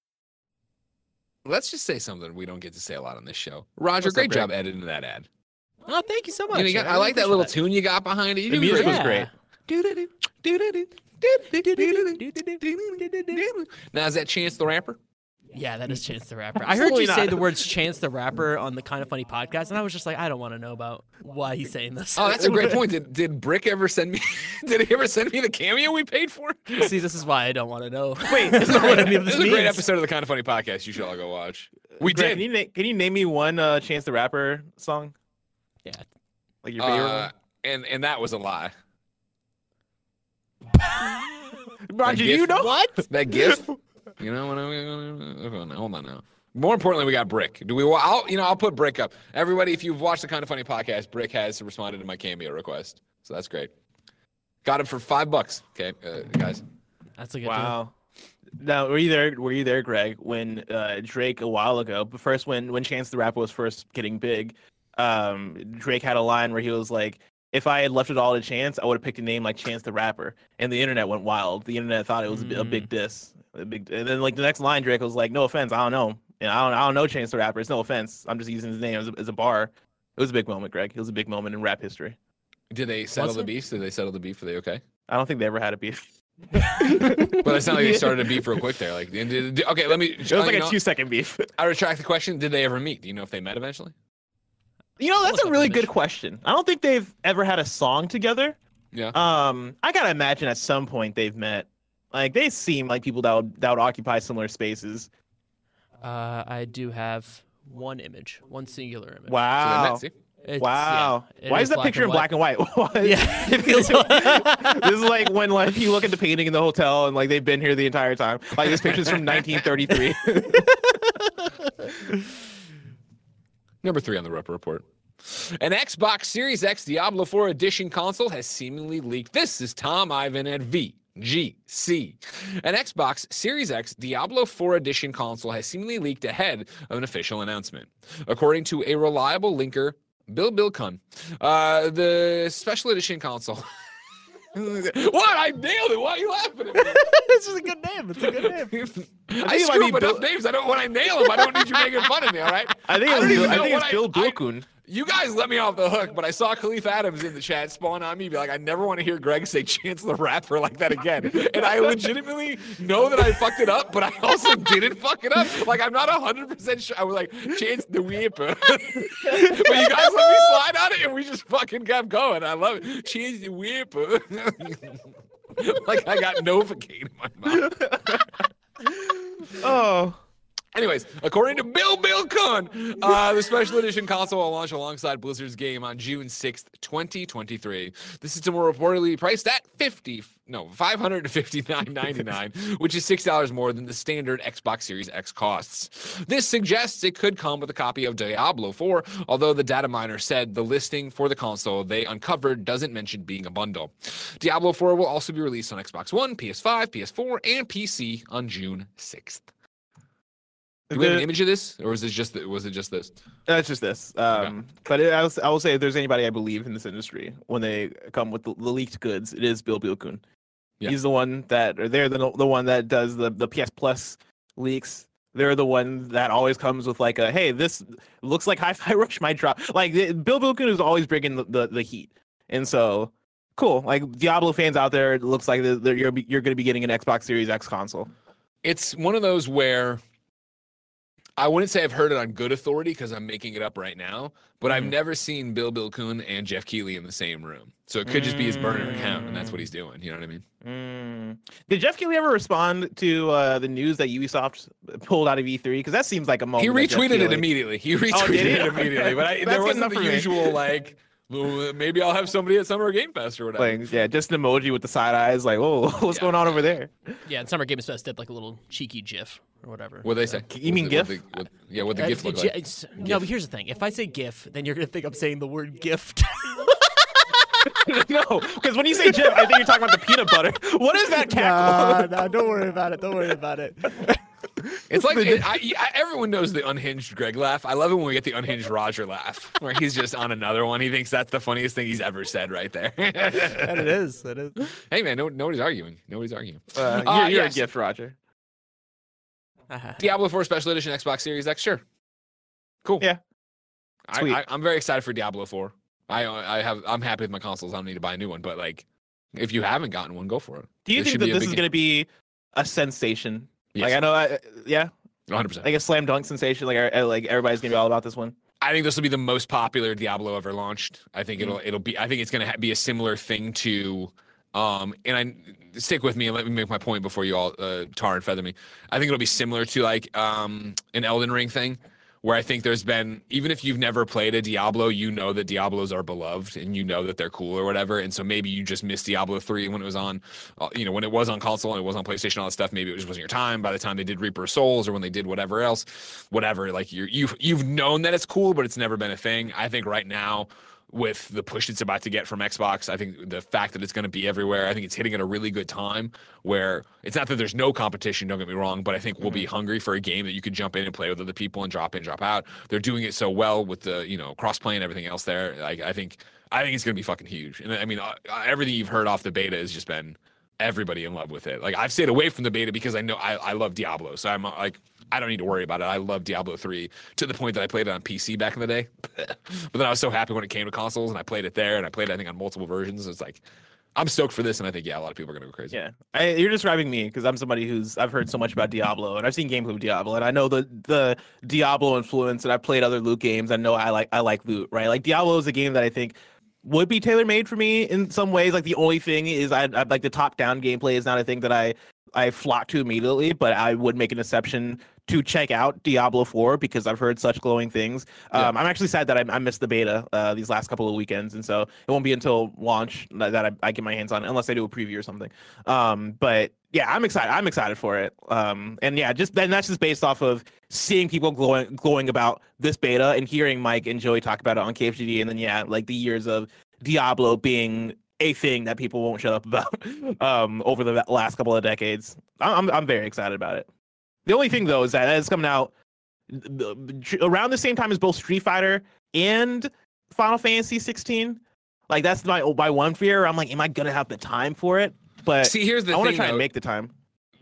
Let's just say something we don't get to say a lot on this show. Roger,
What's
great
Greg?
job editing that ad.
Oh, thank you so much.
You know, you got- I
really
like that little
appreciate
tune you got behind it. You
The music
great.
was
Yeah.
great.
Now is that Chance the Rapper?
Yeah, that is Chance the Rapper. I heard
Absolutely
you say the words Chance the Rapper on the Kind of Funny podcast, and I was just like, I don't want to know about why he's saying this.
Oh, that's a great point. Did did Brick ever send me? Did he ever send me the cameo we paid for?
See, this is why I don't want to know.
Wait,
this is what any of
This
this
is a great episode of the Kind of Funny podcast. You should all go watch. We
Greg,
did.
Can you, na- can you name me one uh, Chance the Rapper song?
Yeah.
Like your favorite
Uh, and and that was a lie.
one? Roger,
gif-
you know
What?
That gif. You know what? I'm, hold on now. More importantly, we got Brick. Do we? I'll you know I'll put Brick up. Everybody, if you've watched the Kind of Funny podcast, Brick has responded to my cameo request, so that's great. Got him for five bucks. Okay, uh, guys.
That's a good deal.
Wow. Now, were you there? Were you there, Greg, when uh, Drake a while ago, but first when when Chance the Rapper was first getting big, um, Drake had a line where he was like, "If I had left it all to Chance, I would have picked a name like Chance the Rapper," and the internet went wild. The internet thought it was a a big mm. diss, a big. And then like the next line, Drake was like, "No offense, I don't know, and I don't, I don't know Chance the Rapper. It's no offense. I'm just using his name as a, as a bar." It was a big moment, Greg. It was a big moment in rap history.
Did they settle
Was
the
it?
beef? Did they settle the beef? Are they okay?
I don't think they ever had a beef.
But it sounded like they started a beef real quick there. Like, did- did- okay, let me.
It was like a
know,
two second beef.
I retract the question. Did they ever meet? Do you know if they met eventually?
You know, that's a really good question. I don't think they've ever had a song together.
Yeah.
Um, I gotta imagine at some point they've met. Like they seem like people that would that would occupy similar spaces.
Uh, I do have one image, one singular image.
Wow.
met, see?
It's-
wow.
yeah,
Why is that picture in black and white?
Yeah, it feels.
Like this is like when like you look at the painting in the hotel and like they've been here the entire time. Like this picture's from 1933.
Number three on the Roper Report. An Xbox Series X Diablo 4 Edition console has seemingly leaked. This is Tom Ivan at VGC. An Xbox Series X Diablo 4 Edition console has seemingly leaked ahead of an official announcement. According to a reliable linker, billbil-kun, uh, the special edition console. what? I nailed it. Why are you laughing at me?
it's just a good name. It's a good name.
I
might
screw
be
up enough
Bill-
names. I don't when I nail them. I don't need you making fun of me. All right.
I think
I
it's Bill, I think it's
I-
Bill
I-
Bilkun.
You guys let me off the hook, but I saw Khalif Adams in the chat spawn on me, be like, I never want to hear Greg say Chance the Rapper like that again. And I legitimately know that I fucked it up, but I also didn't fuck it up. Like, I'm not 100% sure. I was like, Chance the Weeper. but you guys let me slide on it, and we just fucking kept going. I love it. Chance the Weeper. like, I got Novocaine in my mouth.
Oh.
Anyways, according to billbil-kun, uh, the special edition console will launch alongside Blizzard's game on June 6th, 2023. The system will reportedly priced at 50 no, 559.99, which is $6 more than the standard Xbox Series X costs. This suggests it could come with a copy of Diablo 4, although the data miner said the listing for the console they uncovered doesn't mention being a bundle. Diablo 4 will also be released on Xbox One, PS5, PS4, and PC on June 6th. Do we have an image of this, or was it just was it just this?
That's just this. Um, but it, I, will, I will say, if there's anybody I believe in this industry, when they come with the, leaked goods, it is billbil-kun.
Yeah.
He's the one that, or they're the the one that does the the PS Plus leaks. They're the one that always comes with like a, hey, this looks like Hi-Fi Rush might drop. Like the- billbil-kun is always bringing the, the, the heat, and so cool. Like Diablo fans out there, it looks like you're you're going to be getting an Xbox Series X console.
it's one of those where I wouldn't say I've heard it on good authority because I'm making it up right now, but I've
Mhm.
never seen billbil-kun and Jeff Keighley in the same room. So it could just be his burner account, and that's what
Mm.
he's doing. You know what I mean?
Mm. Did Jeff Keighley ever respond to uh, the news that Ubisoft pulled out of E3? Because that seems like a moment.
He
that Jeff
retweeted it immediately. He
Oh,
retweeted
he?
it immediately, but I, there wasn't the usual like. "Well, maybe I'll have somebody at Summer Game Fest or whatever.
Like, yeah, just an emoji with the side eyes, like, oh, what's
Yeah.
going on over there?
Yeah, and Summer Games Fest did like a little cheeky GIF or whatever.
what they say?
You mean GIF?
what the- what- yeah, what the
Uh,
GIF look like?
it's- No, but here's the thing. If I say GIF, then you're gonna think I'm saying the word gift.
no, because when you say GIF, I think you're talking about the peanut butter. What is that cackle?
no, don't worry about it. Don't worry about it.
It's like it, I, I, everyone knows the unhinged Greg laugh. I love it when we get the unhinged Roger laugh, where he's just on another one. He thinks that's the funniest thing he's ever said right there.
and it is. It is.
hey man, no, nobody's arguing. Nobody's arguing.
Uh,
Uh,
you're you're
yes.
a gift, Roger.
Diablo 4 Special Edition Xbox Series X, sure. Cool.
Yeah.
I,
Sweet.
I, I'm very excited for Diablo 4. I I have I'm happy with my consoles. I don't need to buy a new one, but like, if you haven't gotten one, go for it.
Do you
It
think that this is going to be a sensation?
Yes.
Like I know, I, yeah,
100. percent
like a slam dunk sensation. Like I- like everybody's going to be all about this one.
I think this will be the most popular Diablo ever launched. I think it'll it'll be. I think it's going to ha- be a similar thing to, um, and I stick with me and let me make my point before you all uh, tar and feather me. I think it'll be similar to like um an Elden Ring thing, where I think there's been even if you've never played a Diablo, you know that Diablos are beloved and you know that they're cool or whatever. And so maybe you just missed Diablo three when it was on, uh, you know, when it was on console and it was on PlayStation, all that stuff. Maybe it just wasn't your time. By the time they did Reaper Souls or when they did whatever else, whatever, like you're you've you've known that it's cool, but it's never been a thing. I think right now with the push it's about to get from Xbox. I think the fact that it's going to be everywhere, I think it's hitting at a really good time where it's not that there's no competition, don't get me wrong, but I think we'll be hungry for a game that you could jump in and play with other people and drop in, drop out. They're doing it so well with the, you know, cross-play and everything else there. Like I think I think it's going to be fucking huge. And I mean, uh, everything you've heard off the beta has just been everybody in love with it. Like I've stayed away from the beta because I know I, I love Diablo. So I'm uh, like I don't need to worry about it. I love Diablo 3 to the point that I played it on PC back in the day. but then I was so happy when it came to consoles and I played it there and I played it I think on multiple versions. It's like I'm stoked for this and I think yeah, a lot of people are going to go crazy.
Yeah, I, you're describing me because I'm somebody who's I've heard so much about Diablo and I've seen gameplay of Diablo and I know the the Diablo influence and I've played other loot games. I know I like I like loot, right? Like Diablo is a game that I think would be tailor made for me in some ways. Like the only thing is I I like the top down gameplay is not a thing that I I flock to immediately, but I would make an exception to check out Diablo 4 because I've heard such glowing things.
Yeah.
Um, I'm actually sad that I, I missed the beta uh, these last couple of weekends, and so it won't be until launch that I, I get my hands on it, unless I do a preview or something. Um, but yeah, I'm excited. I'm excited for it. Um, and yeah, just then that's just based off of seeing people glowing glowing about this beta and hearing Mike and Joey talk about it on KFGD, and then yeah, like the years of Diablo being a thing that people won't shut up about um, over the last couple of decades. I'm, I'm very excited about it. The only thing though is that it's coming out around the same time as both Street Fighter and Final Fantasy 16. Like that's my my one fear. I'm like, am I gonna have the time for it? But
See, here's the
I want to
thing
try
though.
and make the time.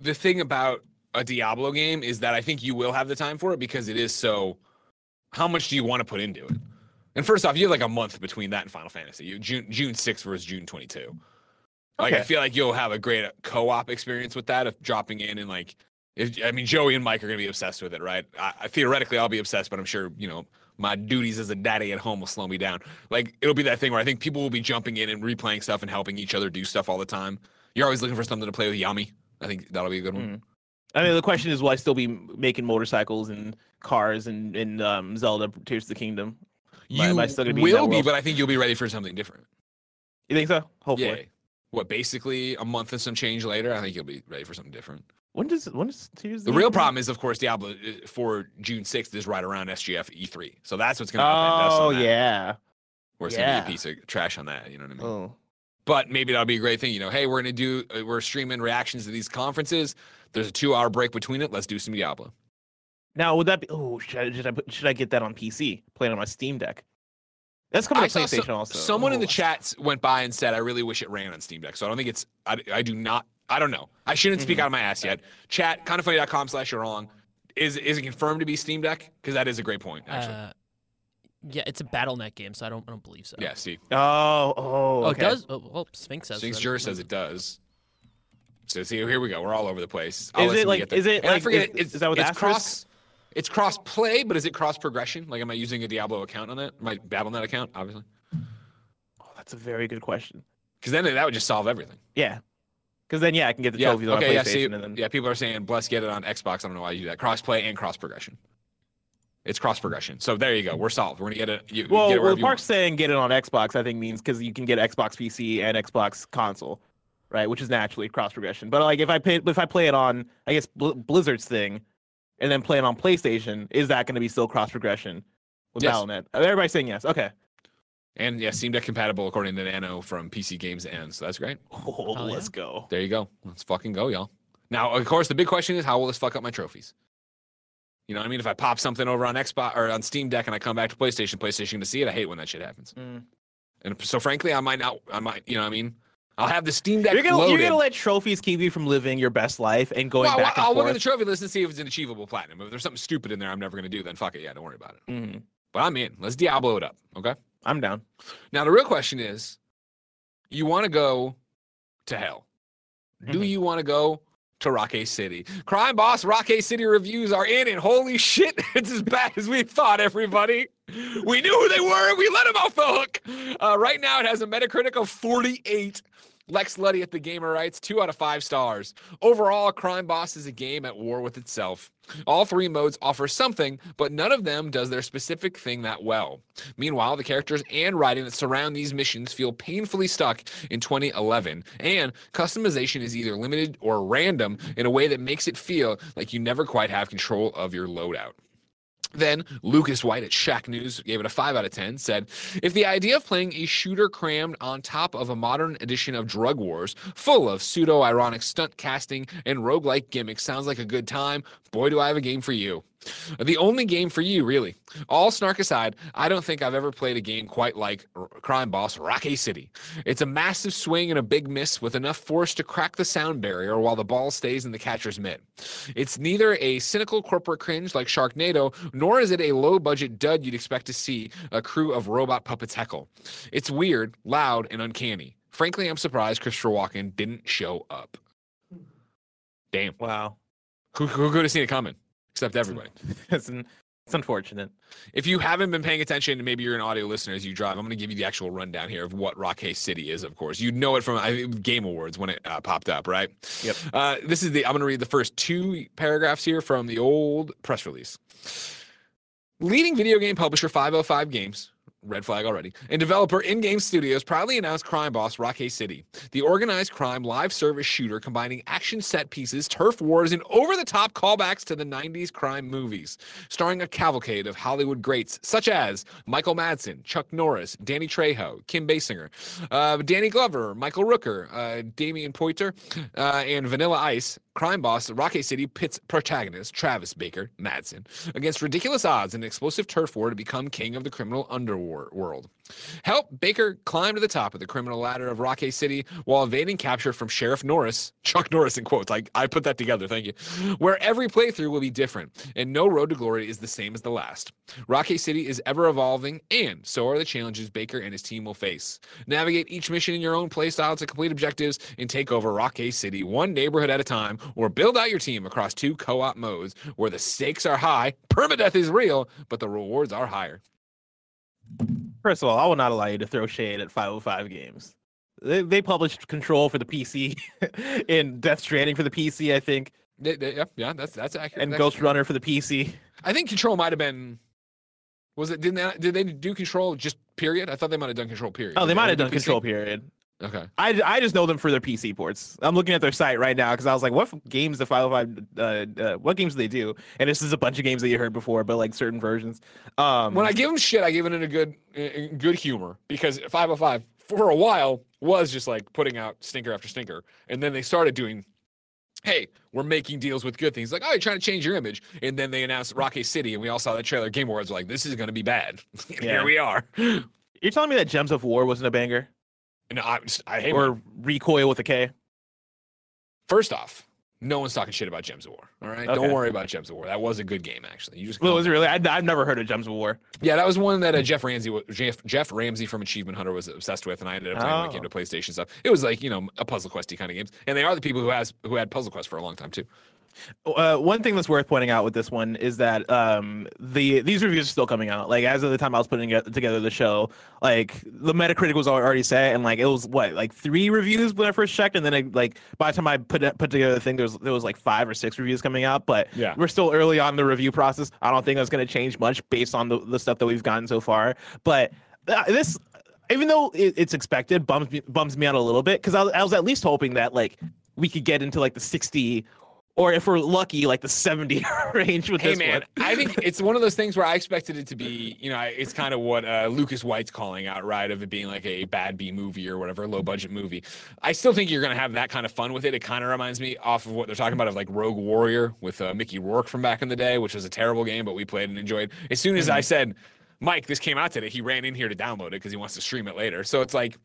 the thing about a Diablo game is that I think you will have the time for it because it is so. How much do you want to put into it? And first off, you have like a month between that and Final Fantasy. You June June sixth versus June twenty two. Like I feel like you'll have a great co-op experience with that of dropping in and like. If, I mean, Joey and Mike are gonna be obsessed with it, right? I, I theoretically I'll be obsessed, but I'm sure you know my duties as a daddy at home will slow me down. Like it'll be that thing where I think people will be jumping in and replaying stuff and helping each other do stuff all the time. You're always looking for something to play with Yami. I think that'll be a good one.
Mm. I mean, the question is, will I still be making motorcycles and cars and in um, Zelda Tears of the Kingdom?
You
Am I- still gonna be
will be, but I think you'll be ready for something different.
You think so? Hopefully.
Yeah.
Hopefully.
What basically a month and some change later, I think you'll be ready for something different.
When does when does of
The real
Kingdom come out?
problem is, of course, Diablo uh, for June sixth is right around SGF E3, E so that's what's going to upend us.
Oh yeah.
where it's going to be a piece of trash on that. You know what I mean?
Oh.
But maybe that'll be a great thing. You know, hey, we're going to do, uh, we're streaming reactions to these conferences. There's a two hour break between it. Let's do some Diablo.
Now would that be? Oh, should I, should I put- should I get that on PC? Playing on my Steam Deck. That's coming
I
to PlayStation also.
Someone in the
Oh.
chats went by and said, "I really wish it ran on Steam Deck." So I don't think it's. I, I do not. I don't know. I shouldn't speak
Mhm.
out of my ass yet. Chat kindoffunny.com slash you're wrong. Is is it confirmed to be Steam Deck? Because that is a great point. Actually,
Uh, yeah, it's a BattleNet game, so I don't I don't believe so.
yeah. See,
Oh, oh,
Oh,
okay.
it does. Oh, well, Sphinx says.
Sphinx
that.
Jur says it does. So see, here we go. We're all over the place. I'll
Is it like-
get there.
is it
And I
like-
forget
is-
it's,
is that with
it's
asterisk?
cross? It's cross play, but is it cross progression? Like, am I using a Diablo account on that? My BattleNet account, obviously.
Oh, that's a very good question.
Because then that would just solve everything.
Yeah, because then yeah, I can get the
Yeah.
trophies on
Okay.
PlayStation
Yeah. See,
and then
yeah. People are saying, "Bless, get it on Xbox." I don't know why you do that. Crossplay and cross progression. It's cross progression. So there you go. We're solved. We're gonna get it. You,
Well,
get it
well Park's saying get it on Xbox, I think means because you can get Xbox PC and Xbox console, right? Which is naturally cross progression. But like if I pay, if I play it on, I guess Bl- Blizzard's thing, and then play it on PlayStation, is that going to be still cross progression with
Yes.
Battle.net? Everybody's saying yes. Okay.
And yeah, Steam Deck compatible according to Nano from PC Games and so that's great.
Oh,
Hell yeah.
let's go.
There you go. Let's fucking go, y'all. Now, of course, the big question is how will this fuck up my trophies? You know what I mean? If I pop something over on Xbox or on Steam Deck and I come back to PlayStation, PlayStation to see it, I hate when that shit happens.
Mm.
And so, frankly, I might not. I might, you know what I mean? I'll have the Steam Deck
You're gonna
loaded.
you're gonna let trophies keep you from living your best life and going
well,
back and
I'll look
forth.
at the trophy list and see if it's an achievable platinum. If there's something stupid in there I'm never going to do, then fuck it. Yeah, don't worry about it.
Mhm.
But I'm in. Let's Diablo it up. Okay.
I'm down.
Now, the real question is you want to go to hell. Do
Mhm.
you want to go to Rockay City? Crime Boss Rockay City reviews are in, and holy shit, it's as bad as we thought, everybody. We knew who they were, and we let them off the hook. Uh, right now, it has a Metacritic of 48. Lex Luddy at the Gamer writes, two out of five stars. Overall, Crime Boss is a game at war with itself. All three modes offer something, but none of them does their specific thing that well. Meanwhile, the characters and writing that surround these missions feel painfully stuck in 2011, and customization is either limited or random in a way that makes it feel like you never quite have control of your loadout. Then Lucas White at Shacknews gave it a 5 out of 10, said, If the idea of playing a shooter crammed on top of a modern edition of Drug Wars, full of pseudo ironic stunt casting and roguelike gimmicks sounds like a good time, boy, do I have a game for you. The only game for you, really. All snark aside, I don't think I've ever played a game quite like R- Crime Boss Rockay City. It's a massive swing and a big miss with enough force to crack the sound barrier while the ball stays in the catcher's mitt. It's neither a cynical corporate cringe like Sharknado, nor is it a low budget dud you'd expect to see a crew of robot puppets heckle. It's weird, loud, and uncanny. Frankly, I'm surprised Christopher Walken didn't show up. Damn.
Wow.
Who, who could have seen it coming? Except everybody.
it's, un- it's unfortunate.
If you haven't been paying attention, maybe you're an audio listener as you drive, I'm going to give you the actual rundown here of what Rockay City is. Of course, you know it from I Game Awards when it uh, popped up, right?
Yep.
Uh, this is the. I'm going to read the first two paragraphs here from the old press release. Leading video game publisher 505 Games, red flag already, and developer Ingame Studios proudly announced Crime Boss Rockay City, the organized crime live service shooter combining action set pieces, turf wars, and over the top callbacks to the 90s crime movies, starring a cavalcade of Hollywood greats such as Michael Madsen, Chuck Norris, Danny Trejo, Kim Basinger, uh, Danny Glover, Michael Rooker, uh, Damion Poitier, uh, and Vanilla Ice. Crime Boss Rockay City pits protagonist Travis Baker Madsen against ridiculous odds in an explosive turf war to become king of the criminal underworld. Help Baker climb to the top of the criminal ladder of Rockay City while evading capture from Sheriff Norris, Chuck Norris in quotes. I, I put that together, thank you. Where every playthrough will be different and no road to glory is the same as the last. Rockay City is ever evolving, and so are the challenges Baker and his team will face. Navigate each mission in your own playstyle to complete objectives and take over Rockay City one neighborhood at a time, or build out your team across two co op modes where the stakes are high, permadeath is real, but the rewards are higher.
First of all, I will not allow you to throw shade at 505 games. They, they published Control for the PC and Death Stranding for the PC, I think,
They- they- yeah, yeah, that's that's accurate.
and
That's
Ghost. Runner for the PC.
I think Control might have been. Was it? Didn't they, did they do Control just period? I thought they might have done Control period.
Oh, they might have done
PC?
Control period.
Okay.
I, I just know them for their PC ports. I'm looking at their site right now because I was like, what games the 505, uh, uh, what games do they do? And this is a bunch of games that you heard before, but like certain versions. Um,
When I give them shit, I give it in a good, in good humor because 505 for a while was just like putting out stinker after stinker, and then they started doing. Hey, we're making deals with good things. Like, oh, you're trying to change your image. And then they announced Rockay City, and we all saw that trailer. Game Awards were like, this is going to be bad.
Yeah.
Here we are.
you're telling me that Gems of War wasn't a banger?
And I, I hate
or Recoil with a K?
First off, no one's talking shit about Gems of War. All right,
Okay.
don't worry about Gems of War. That was a good game actually. You just
Well, was it really? I, I've never heard of Gems of War.
Yeah, that was one that uh, Geoff Ramsey, Jeff, Geoff Ramsey from Achievement Hunter was obsessed with, and I ended up playing when it came
Oh.
to PlayStation stuff. It was like you know a puzzle questy kind of games, and they are the people who has who had puzzle quest for a long time too.
Uh, one thing that's worth pointing out with this one is that um, the these reviews are still coming out. Like as of the time I was putting together the show, like the Metacritic was already set, and like it was what like three reviews when I first checked, and then I, like by the time I put it, put together the thing, there was there was like five or six reviews coming out. But
Yeah.
we're still early on in the review process. I don't think that's going to change much based on the, the stuff that we've gotten so far. But uh, this, even though it's expected, bums me, bums me out a little bit because I, was- I was at least hoping that like we could get into like the sixty or if we're lucky, like the 70 range with
Hey
this
man,
one.
I think it's one of those things where I expected it to be, you know, it's kind of what uh, Lucas White's calling out, right? Of it being like a bad B movie or whatever, low budget movie. I still think you're gonna have that kind of fun with it. It kind of reminds me off of what they're talking about of like Rogue Warrior with uh, Mickey Rourke from back in the day, which was a terrible game, but we played and enjoyed. As soon as
Mm-hmm.
I said, Mike, this came out today, he ran in here to download it because he wants to stream it later. So it's like.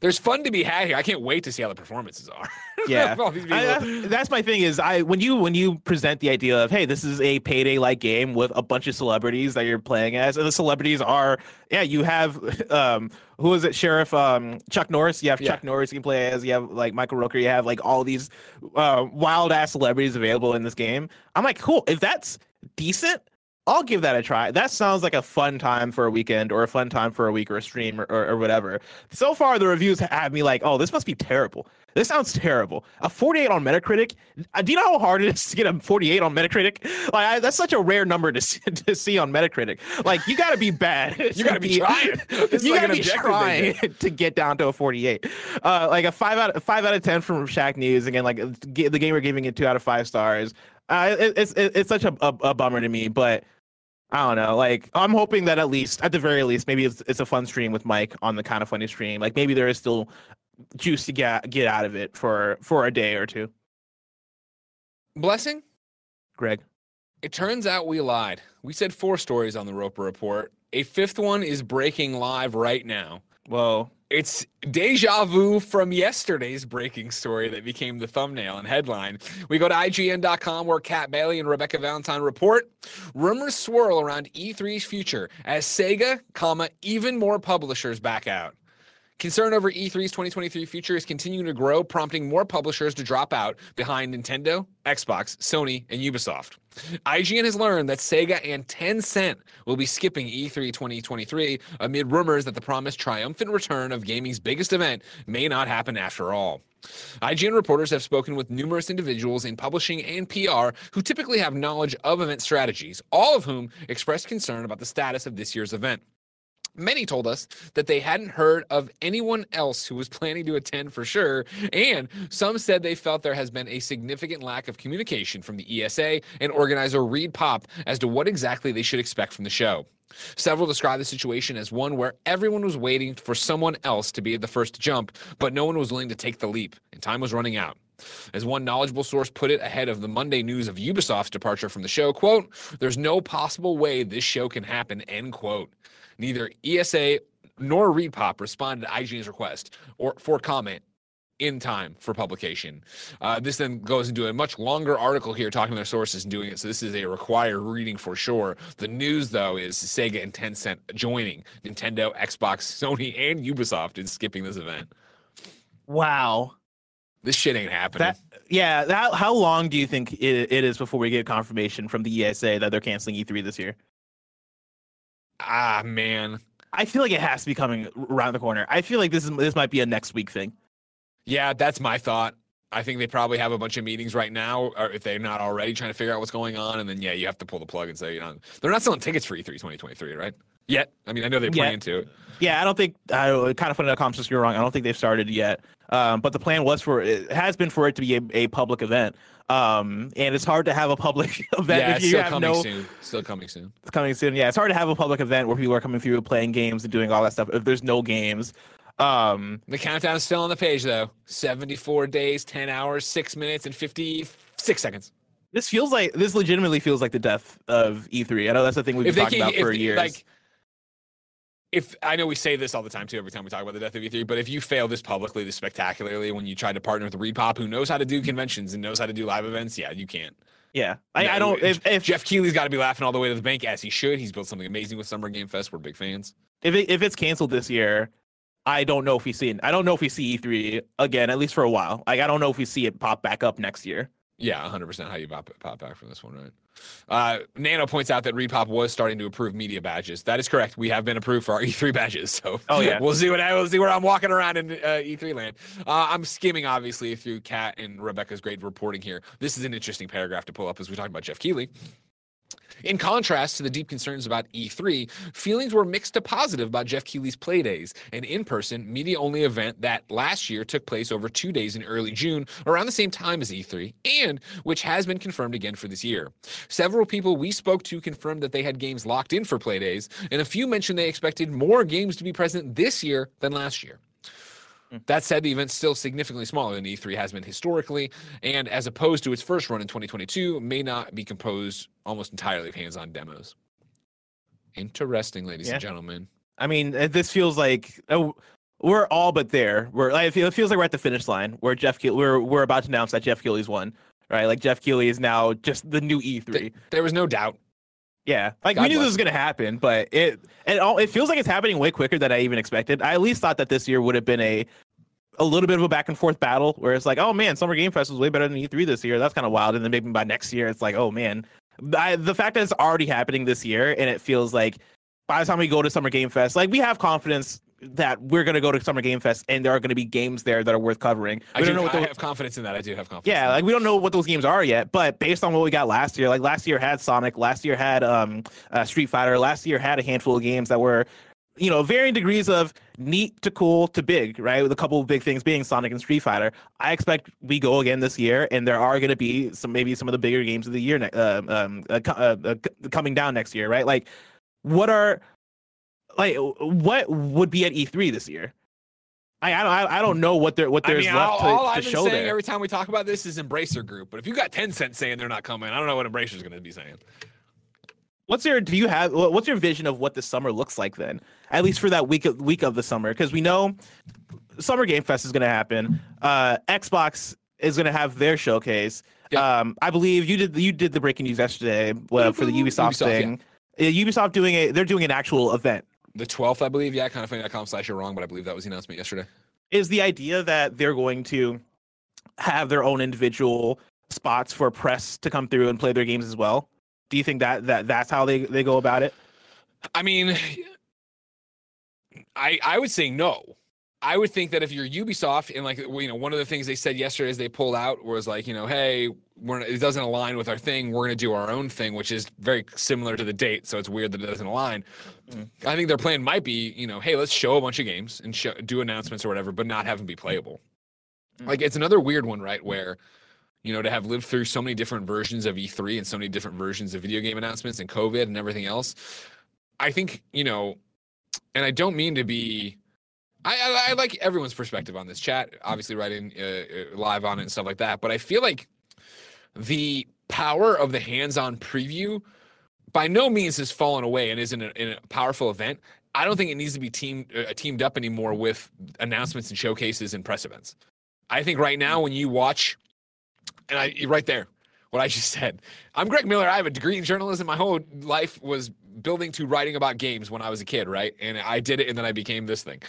There's fun to be had here. I can't wait to see how the performances are.
Yeah, I- that's, my thing. Is I when you when you present the idea of hey, this is a payday like game with a bunch of celebrities that you're playing as, and the celebrities are yeah, you have um who is it, Sheriff um Chuck Norris. You have
Yeah.
Chuck Norris you can play as. You have like Michael Rooker. You have like all these uh, wild ass celebrities available in this game. I'm like, cool. If that's decent. I'll give that a try. That sounds like a fun time for a weekend or a fun time for a week or a stream or, or, or whatever. So far, the reviews have me like, oh, this must be terrible. This sounds terrible. A 48 on Metacritic. Uh, Do you know how hard it is to get a 48 on Metacritic? Like I, that's such a rare number to see, to see on Metacritic. Like you got to be bad.
You gotta be trying.
You
like
got to be trying to get down to a 48. Uh, like a five out five out of ten from Shacknews. Again, like the game we're giving it two out of five stars. Uh, it, it's it, it's such a, a, a bummer to me, but I don't know. Like I'm hoping that at least, at the very least, maybe it's it's a fun stream with Mike on the kind of funny stream. Like maybe there is still juice to get get out of it for for a day or two.
Blessing?
Greg.
It turns out we lied. We said four stories on the Roper Report. A fifth one is breaking live right now.
Whoa.
It's deja vu from yesterday's breaking story that became the thumbnail and headline. We go to IGN.com where Kat Bailey and Rebecca Valentine report rumors swirl around E3's future as Sega, comma, even more publishers back out. Concern over E E3's 2023 future is continuing to grow, prompting more publishers to drop out behind Nintendo, Xbox, Sony, and Ubisoft. IGN has learned that Sega and Tencent will be skipping E E3 2023 amid rumors that the promised triumphant return of gaming's biggest event may not happen after all. IGN reporters have spoken with numerous individuals in publishing and PR who typically have knowledge of event strategies, all of whom expressed concern about the status of this year's event. Many told us that they hadn't heard of anyone else who was planning to attend for sure, and some said they felt there has been a significant lack of communication from the ESA and organizer ReedPop as to what exactly they should expect from the show. Several described the situation as one where everyone was waiting for someone else to be the first to jump, but no one was willing to take the leap, and time was running out. As one knowledgeable source put it ahead of the Monday news of Ubisoft's departure from the show, quote, there's no possible way this show can happen, end quote. Neither ESA nor ReedPop responded to IGN's request or for comment in time for publication. Uh, this then goes into a much longer article here talking to their sources and doing it. So this is a required reading for sure. The news though is Sega and Tencent joining Nintendo, Xbox, Sony, and Ubisoft in skipping this event.
Wow.
This shit ain't happening.
That yeah. That, how long do you think it, it is before we get confirmation from the ESA that they're canceling E3 this year?
Ah man.
I feel like it has to be coming around the corner. I feel like this is this might be a next week thing.
Yeah, that's my thought. I think they probably have a bunch of meetings right now, or if they're not already trying to figure out what's going on, and then yeah, you have to pull the plug and say, you know, they're not selling tickets for E E3 2023, right? Yet. I mean, I know they plan
Yet.
to.
Yeah, I don't think I kind of funny.com says you're wrong. I don't think they've started yet. Um, but the plan was for it has been for it to be a, a public event. Um, and it's hard to have a public event
Yeah,
if you
still
have
coming
no
soon. Still coming soon.
it's coming soon. Yeah, it's hard to have a public event where people are coming through playing games and doing all that stuff if there's no games. Um,
The countdown is still on the page though. 74 days, 10 hours, 6 minutes, and 56 seconds.
this feels like this legitimately feels like the death of E3. I know that's the thing we've been talking about
if
for years.
like if I know we say this all the time too, every time we talk about the death of E3, but if you fail this publicly, this spectacularly, when you try to partner with ReedPop, who knows how to do conventions and knows how to do live events, yeah, you can't.
Yeah, I, I don't. If if
Jeff Keighley's got to be laughing all the way to the bank as he should. He's built something amazing with Summer Game Fest. We're big fans.
if it, if it's canceled this year, I don't know if we see it. I don't know if we see E3 again, at least for a while. Like I don't know if we see it pop back up next year.
Yeah, 100% how you pop, pop back from this one, right? Uh, Nano points out that ReedPop was starting to approve media badges. That is correct. We have been approved for our E3 badges. So
Oh, yeah.
we'll see what I will see where I'm walking around in uh, E3 land. Uh, I'm skimming obviously through Kat and Rebecca's great reporting here. This is an interesting paragraph to pull up as we talk about Jeff Keighley. In contrast to the deep concerns about E3, feelings were mixed to positive about Jeff Keighley's Play Days, an in person, media only event that last year took place over two days in early June, around the same time as E3, and which has been confirmed again for this year. Several people we spoke to confirmed that they had games locked in for Play Days, and a few mentioned they expected more games to be present this year than last year. That said, the event's still significantly smaller than E3 has been historically, and as opposed to its first run in 2022, may not be composed almost entirely of hands-on demos. Interesting, ladies
Yeah.
and gentlemen.
I mean, uh, this feels like uh, we're all but there. We're like it feels like we're at the finish line where Jeff Keighley, we're we're about to announce that Jeff Keighley's won. Right, like Jeff Keighley is now just the new E3.
Th- there was no doubt.
Yeah, like
God
we knew this was gonna happen, but it it all it feels like it's happening way quicker than I even expected. I at least thought that this year would have been a a little bit of a back and forth battle where it's like, oh man, Summer Game Fest was way better than E3 this year. That's kind of wild. And then maybe by next year, it's like, oh man, I, the fact that it's already happening this year and it feels like by the time we go to Summer Game Fest, like we have confidence that we're gonna go to Summer Game Fest and there are gonna be games there that are worth covering.
I,
We
do,
don't know what
I have confidence in that. I do have confidence.
yeah, like we don't know what those games are yet, but based on what we got last year, like last year had Sonic, last year had um uh, Street Fighter, last year had a handful of games that were, you know, varying degrees of neat to cool to big, right? With a couple of big things being Sonic and Street Fighter. I expect we go again this year, and there are going to be some maybe some of the bigger games of the year, uh, um, uh, uh, uh, coming down next year, right? Like, what are like what would be at E3 this year? I I don't I, I don't know what there what
I
there's
mean,
left
all,
to,
all
to
I've been
show
saying
there.
every time we talk about this is Embracer Group. But if you got Tencent saying they're not coming, I don't know what Embracer's going to be saying.
What's your do you have what's your vision of what the summer looks like then? At least for that week of week of the summer, because we know Summer Game Fest is going to happen. Uh, Xbox is going to have their showcase.
Yeah.
Um, I believe you did you did the breaking news yesterday uh, for the Ubisoft,
Ubisoft, yeah.
thing. Uh, Ubisoft doing a they're doing an actual event.
The 12th, I believe. Yeah, kind of funny.com slash you're wrong, but I believe that was the announcement yesterday.
Is the idea that they're going to have their own individual spots for press to come through and play their games as well? Do you think that that that's how they, they go about it?
I mean, I I would say no. I would think that if you're Ubisoft and like you know one of the things they said yesterday as they pulled out was like you know hey we're it doesn't align with our thing we're going to do our own thing which is very similar to the date so it's weird that it doesn't align. Mm-hmm. I think their plan might be you know hey let's show a bunch of games and show, do announcements or whatever but not have them be playable. Mm-hmm. Like it's another weird one right where you know to have lived through so many different versions of E3 and so many different versions of video game announcements and COVID and everything else. I think you know, and I don't mean to be. I, I, I like everyone's perspective on this chat. Obviously, writing uh, uh, live on it and stuff like that. But I feel like the power of the hands-on preview by no means has fallen away and isn't a, a powerful event. I don't think it needs to be teamed uh, teamed up anymore with announcements and showcases and press events. I think right now when you watch, and I right there, what I just said. I'm Greg Miller. I have a degree in journalism. My whole life was building to writing about games when I was a kid, right? And I did it, and then I became this thing.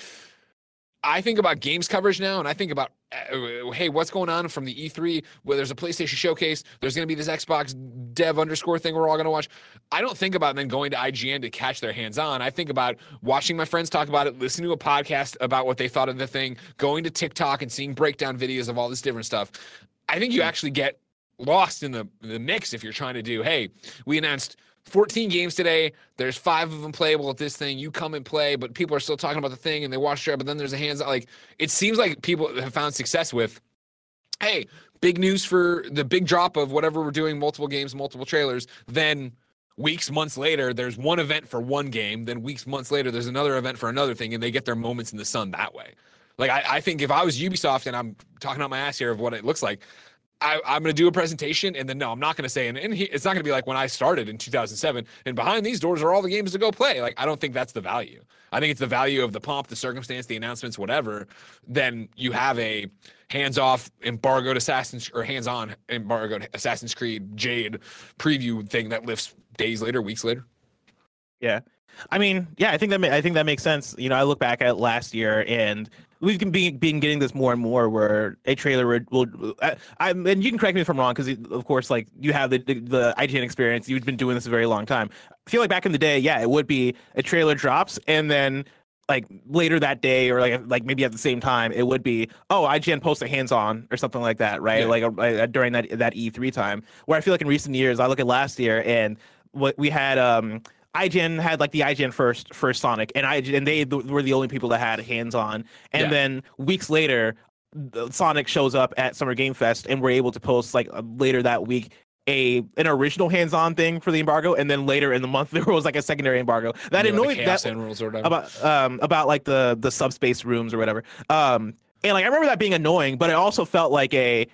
I think about games coverage now, and I think about, uh, hey, what's going on from the E3? Where there's a PlayStation showcase, there's going to be this Xbox Dev underscore thing we're all going to watch. I don't think about then going to IGN to catch their hands on. I think about watching my friends talk about it, listening to a podcast about what they thought of the thing, going to TikTok and seeing breakdown videos of all this different stuff. I think you actually get lost in the the mix if you're trying to do. Hey, we announced 14 games today. There's five of them playable at this thing. You come and play, but people are still talking about the thing and they watch it. But then there's a hands like it seems like people have found success with. Hey, big news for the big drop of whatever we're doing, multiple games, multiple trailers. Then weeks, months later, there's one event for one game. Then weeks, months later, there's another event for another thing, and they get their moments in the sun that way. Like I, I think if I was Ubisoft and I'm talking out my ass here of what it looks like, I, I'm going to do a presentation, and then no, I'm not going to say, and, and he, it's not going to be like when I started in 2007. And behind these doors are all the games to go play. Like I don't think that's the value. I think it's the value of the pomp, the circumstance, the announcements, whatever. Then you have a hands-off embargoed Assassin's or hands-on embargoed Assassin's Creed Jade preview thing that lifts days later, weeks later.
Yeah. I mean, yeah, I think that ma- I think that makes sense. You know, I look back at last year, and we've been been getting this more and more, where a trailer would, will, I, I, and you can correct me if I'm wrong, because of course, like you have the, the the IGN experience, you've been doing this a very long time. I feel like back in the day, yeah, it would be a trailer drops, and then like later that day, or like like maybe at the same time, it would be oh, IGN posts a hands on or something like that, right?
Yeah.
Like uh, during that that E3 time, where I feel like in recent years, I look at last year and what we had um IGN had like the IGN first first Sonic, and IGN and they th- were the only people that had hands on. And
Yeah.
then weeks later, the- Sonic shows up at Summer Game Fest, and we're able to post like uh, later that week a an original hands on thing for the embargo, and then later in the month there was like a secondary embargo. That
You
annoyed that
or whatever.
about um about like the the subspace rooms or whatever. Um, and like I remember that being annoying, but it also felt like a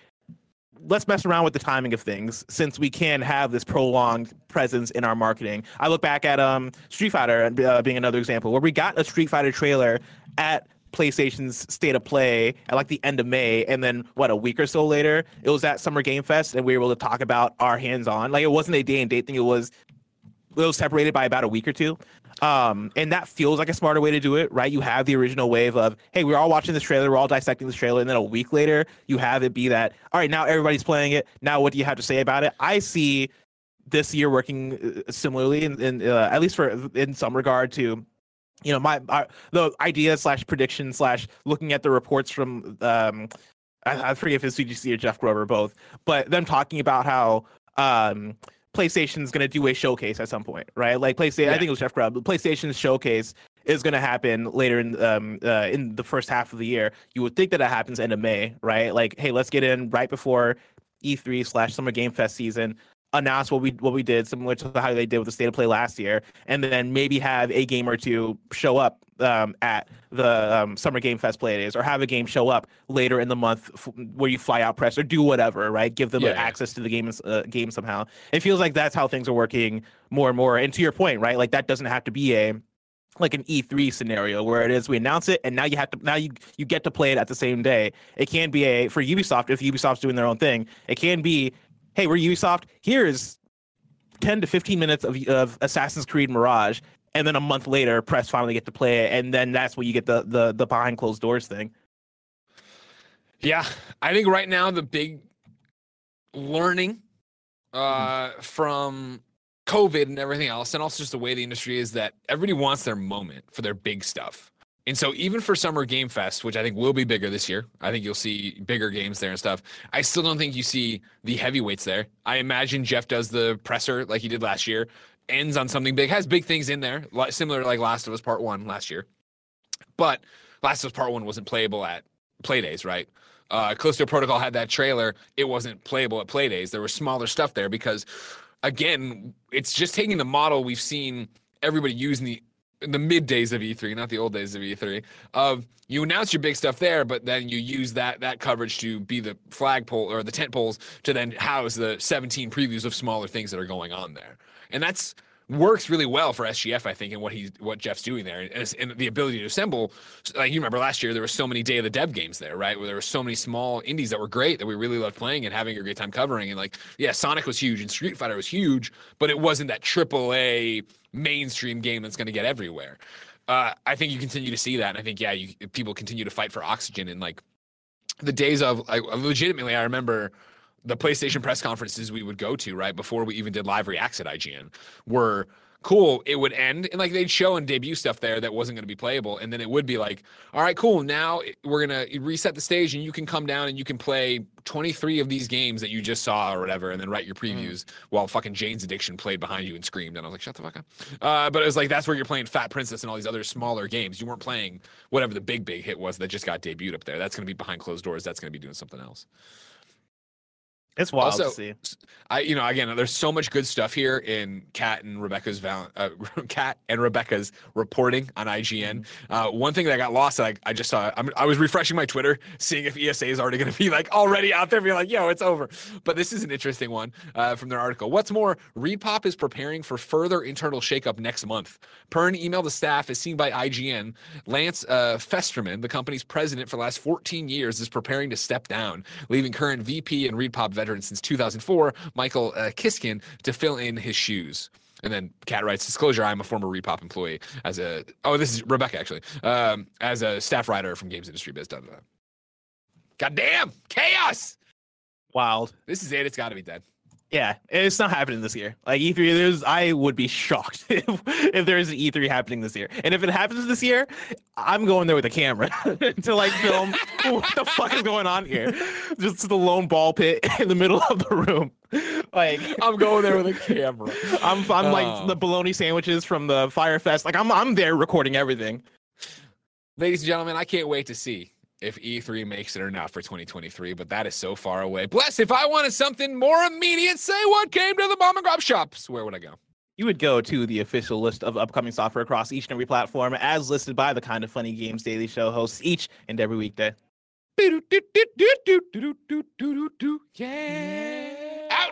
let's mess around with the timing of things since we can have this prolonged presence in our marketing. I look back at um Street Fighter uh, being another example where we got a Street Fighter trailer at PlayStation's State of Play at like the end of May, and then what a week or so later, it was at Summer Game Fest, and we were able to talk about our hands-on. Like it wasn't a day and date thing; it was it was separated by about a week or two. Um, and that feels like a smarter way to do it, right? You have the original wave of, hey, we're all watching this trailer, we're all dissecting this trailer, and then a week later, you have it be that, all right, now everybody's playing it. Now, what do you have to say about it? I see this year working uh, similarly, in, in uh, at least for in some regard to, you know, my, my the idea slash prediction slash looking at the reports from, um, I, I forget if it's VGC or Jeff Grover both, but them talking about how, um, PlayStation's going to do a showcase at some point, right? Like PlayStation, I think it was Jeff Grubb. PlayStation's showcase is going to happen later in um uh, in the first half of the year. You would think that it happens end of May, right? Like, hey, let's get in right before E3 slash Summer Game Fest season. Announce what we what we did, similar to how they did with the state of play last year, and then maybe have a game or two show up um, at the um, Summer Game Fest play days, or have a game show up later in the month f- where you fly out press or do whatever, right? Give them
Yeah,
uh,
yeah.
access to the game uh, game somehow. It feels like that's how things are working more and more. And to your point, right? Like that doesn't have to be a like an E3 scenario where it is we announce it and now you have to now you you get to play it at the same day. It can be a for Ubisoft if Ubisoft's doing their own thing. It can be, hey, we're Ubisoft. Here's 10 to 15 minutes of of Assassin's Creed Mirage and then a month later press finally get to play it and then that's when you get the the the behind closed doors thing.
Yeah, I think right now the big learning uh, from COVID and everything else, and also just the way the industry is that everybody wants their moment for their big stuff. And so, even for Summer Game Fest, which I think will be bigger this year, I think you'll see bigger games there and stuff. I still don't think you see the heavyweights there. I imagine Jeff does the presser like he did last year, ends on something big, has big things in there, similar to like Last of Us Part One last year. But Last of Us Part One wasn't playable at play days, right? Uh, Callisto Protocol had that trailer. It wasn't playable at play days. There was smaller stuff there because, again, it's just taking the model we've seen everybody use in the the mid days of E3, not the old days of E3. Of um, you announce your big stuff there, but then you use that that coverage to be the flagpole or the tent poles to then house the 17 previews of smaller things that are going on there, and that's works really well for SGF, I think, and what he's what Jeff's doing there, and, and the ability to assemble. Like you remember last year, there were so many Day of the Dev games there, right? Where there were so many small indies that were great that we really loved playing and having a great time covering. And like, yeah, Sonic was huge and Street Fighter was huge, but it wasn't that triple A mainstream game that's going to get everywhere. Uh, I think you continue to see that, and I think yeah, you, people continue to fight for oxygen and like the days of like legitimately, I remember the PlayStation press conferences we would go to right before we even did live reacts at IGN were cool. It would end and like they'd show and debut stuff there that wasn't going to be playable, and then it would be like, all right, cool. Now we're gonna reset the stage, and you can come down and you can play 23 of these games that you just saw or whatever, and then write your previews while fucking Jane's Addiction played behind you and screamed, and I was like, shut the fuck up. Uh, but it was like that's where you're playing Fat Princess and all these other smaller games. You weren't playing whatever the big big hit was that just got debuted up there. That's gonna be behind closed doors. That's gonna be doing something else.
It's wild
Also,
to see.
I, you know, again, there's so much good stuff here in Kat and Rebecca's val- uh, Kat and Rebecca's reporting on IGN. Uh, one thing that I got lost, I, I just saw, I'm, I was refreshing my Twitter, seeing if ESA is already going to be like already out there, being like, yo, it's over. But this is an interesting one uh, from their article. What's more, ReedPop is preparing for further internal shakeup next month. Per an email to staff, as seen by IGN, Lance uh, Fensterman, the company's president for the last 14 years, is preparing to step down, leaving current VP and ReedPop veteran since 2004, Michael uh, Kiskin, to fill in his shoes. And then Kat writes, disclosure, I'm a former ReedPop employee as a, oh, this is Rebecca actually, um, as a staff writer from Games Industry Biz. Da, da, da. God damn, chaos.
Wild.
This is it. It's got to be dead.
Yeah, it's not happening this year. Like E3, there's I would be shocked if if there is an E3 happening this year. And if it happens this year, I'm going there with a camera to like film what the fuck is going on here. Just the lone ball pit in the middle of the room. Like
I'm going there with a camera.
I'm I'm
Oh.
like the bologna sandwiches from the Fyre Fest. Like I'm I'm there recording everything.
Ladies and gentlemen, I can't wait to see if E3 makes it or not for 2023, but that is so far away. Bless, if I wanted something more immediate, say what came to the mom and grab shops, where would I go?
You would go to the official list of upcoming software across each and every platform as listed by the Kind of Funny Games Daily Show hosts each and every weekday.
Yeah.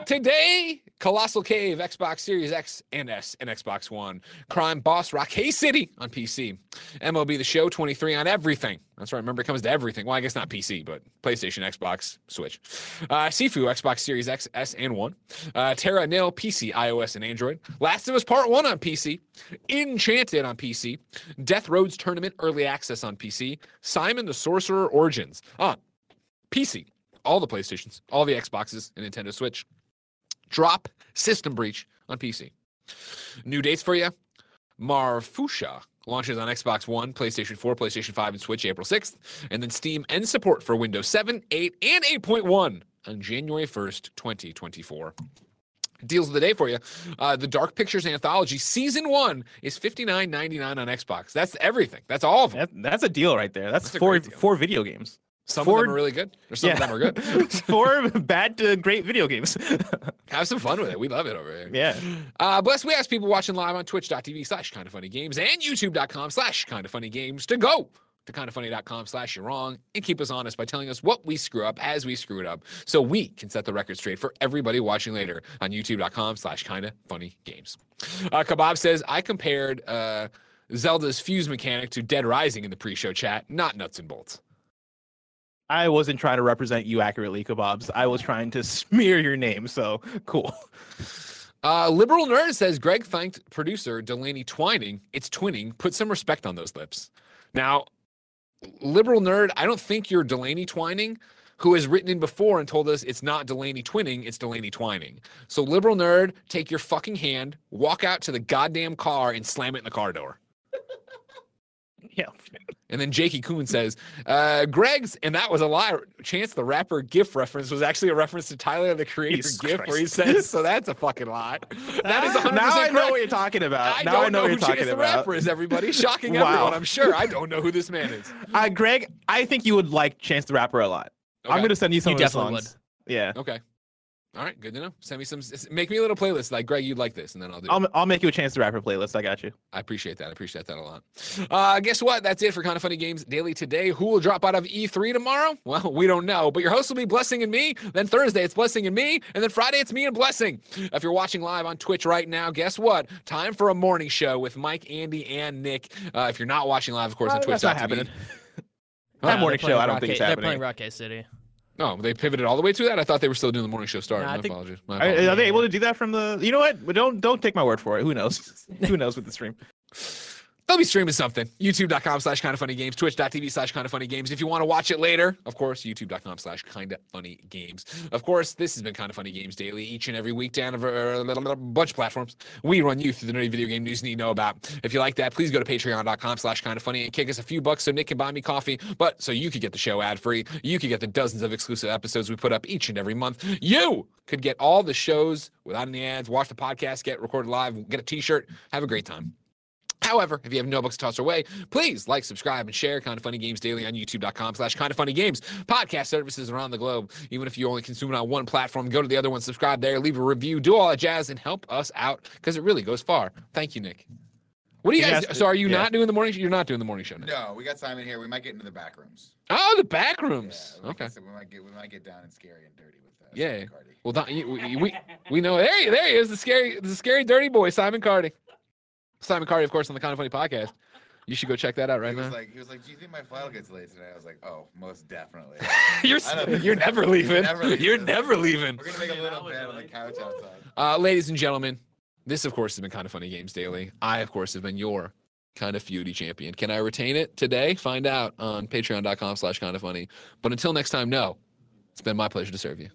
Today, Colossal Cave, Xbox Series X and S, and Xbox One. Crime Boss Rockay City on PC. MLB The Show 23 on everything. That's right. Remember, it comes to everything. Well, I guess not PC, but PlayStation, Xbox, Switch. Uh, Sifu, Xbox Series X, S, and One. Uh, Terra Nil, PC, iOS, and Android. Last of Us Part 1 on PC. Enchanted on PC. Death Roads Tournament, Early Access on PC. Simon the Sorcerer Origins on PC. All the PlayStations, all the Xboxes, and Nintendo Switch. Drop System Breach on PC. New dates for you. Marfusha launches on Xbox One, PlayStation 4, PlayStation 5, and Switch April 6th. And then Steam ends support for Windows 7, 8, and 8.1 on January 1st, 2024. Deals of the day for you. Uh, the Dark Pictures Anthology Season 1 is $59.99 on Xbox. That's everything. That's all of them.
That, that's a deal right there. That's,
That's
four four video games.
Some of them are really good, or some of them are good.
four bad to great video games.
Have some fun with it. We love it over here.
yeah.
Uh, bless, we ask people watching live on twitch.tv slash kind of funny games and youtube.com slash kind of funny games to go to kindoffunny.com slash you're wrong and keep us honest by telling us what we screw up as we screw it up so we can set the record straight for everybody watching later on youtube.com slash kind of funny games. Uh, Kebab says, I compared uh, Zelda's fuse mechanic to Dead Rising in the pre-show chat, not nuts and bolts.
I wasn't trying to represent you accurately, kebabs. I was trying to smear your name. So cool.
Uh, Liberal Nerd says Greg thanked producer Delaney Twining. It's twinning. Put some respect on those lips. Now, Liberal Nerd, I don't think you're Delaney Twining, who has written in before and told us it's not Delaney Twinning, it's Delaney Twining. So, Liberal Nerd, take your fucking hand, walk out to the goddamn car, and slam it in the car door.
Yeah.
And then Jakey Coon says, uh, Greg's, and that was a lie. Chance the rapper GIF reference was actually a reference to Tyler the Creator
Jesus
GIF, where he says, so that's a fucking lie. That is 100%
now I know
correct.
what you're talking about.
I
now
don't
I know,
know, who
you're talking
Chance the
about.
Rapper is, everybody. Shocking
Wow.
everyone, I'm sure. I don't know who this man is.
Uh, Greg, I think you would like Chance the Rapper a lot. I'm gonna send you some
You
of his
definitely
songs. Yeah.
Okay. All right, good to know. Send me some, make me a little playlist like Greg, you'd like this, and then I'll do it.
I'll, I'll make you a Chance the Rapper playlist. I got you.
I appreciate that. I appreciate that a lot. Uh, guess what? That's it for Kind of Funny Games Daily today. Who will drop out of E3 tomorrow? Well, we don't know, but your host will be Blessing and me. Then Thursday, it's Blessing and me. And then Friday, it's me and Blessing. If you're watching live on Twitch right now, guess what? Time for a morning show with Mike, Andy, and Nick. Uh, if you're not watching live, of course, on
Uh,
Twitch.
that's not happening. That morning show, I don't
Rock
think it's
They're
happening.
playing Rock City.
Oh, they pivoted all the way to that? I thought they were still doing the morning show start.
No, I
My
think-
apologies. My
Are,
apologies.
are they able to do that from the? You know what? Don't don't take my word for it. Who knows? Who knows with the stream?
They'll be streaming something. YouTube.com slash kind of funny games, twitch.tv slash kind of funny games. If you want to watch it later, of course, youtube.com slash kind of funny games. Of course, this has been kind of funny games daily each and every week down a bunch of platforms. We run you through the nerdy video game news you need to know about. If you like that, please go to patreon.com slash kind of funny and kick us a few bucks so Nick can buy me coffee. But so you could get the show ad free, you could get the dozens of exclusive episodes we put up each and every month. You could get all the shows without any ads, watch the podcast, get recorded live, get a t shirt, have a great time. However, if you have no books to toss our way, please like, subscribe, and share Kind of Funny Games Daily on youtube.com slash Kind of Funny Games. Podcast services around the globe. Even if you only consume it on one platform, go to the other one, subscribe there, leave a review, do all that jazz, and help us out because it really goes far. Thank you, Nick. What do you guys?
Yes,
So, are you
yeah.
not doing the morning? Show? You're not doing the morning show. Nick?
No, we got Simon here. We might get into the back rooms.
Oh, the back rooms.
we
okay.
can- so we might get we might get down and scary and dirty with uh, that.
Yeah. Well, that, you- we, we we know there he, there he is, the scary the scary dirty boy, Simon Cardy. Simon Cardy, of course, on the Kind of Funny podcast. You should go check that out right
he was
now.
like, he was like, "Do you think my flight gets late today?" I was like, "Oh, most definitely."
you're
I don't think
you're never leaving.
never leaving.
You're never leaving.
We're gonna make a little bed on the couch outside.
Uh, ladies and gentlemen, this of course has been Kind of Funny Games Daily. I of course have been your kind of feudy champion. Can I retain it today? Find out on patreon.com slash kind of funny. But until next time, no. It's been my pleasure to serve you.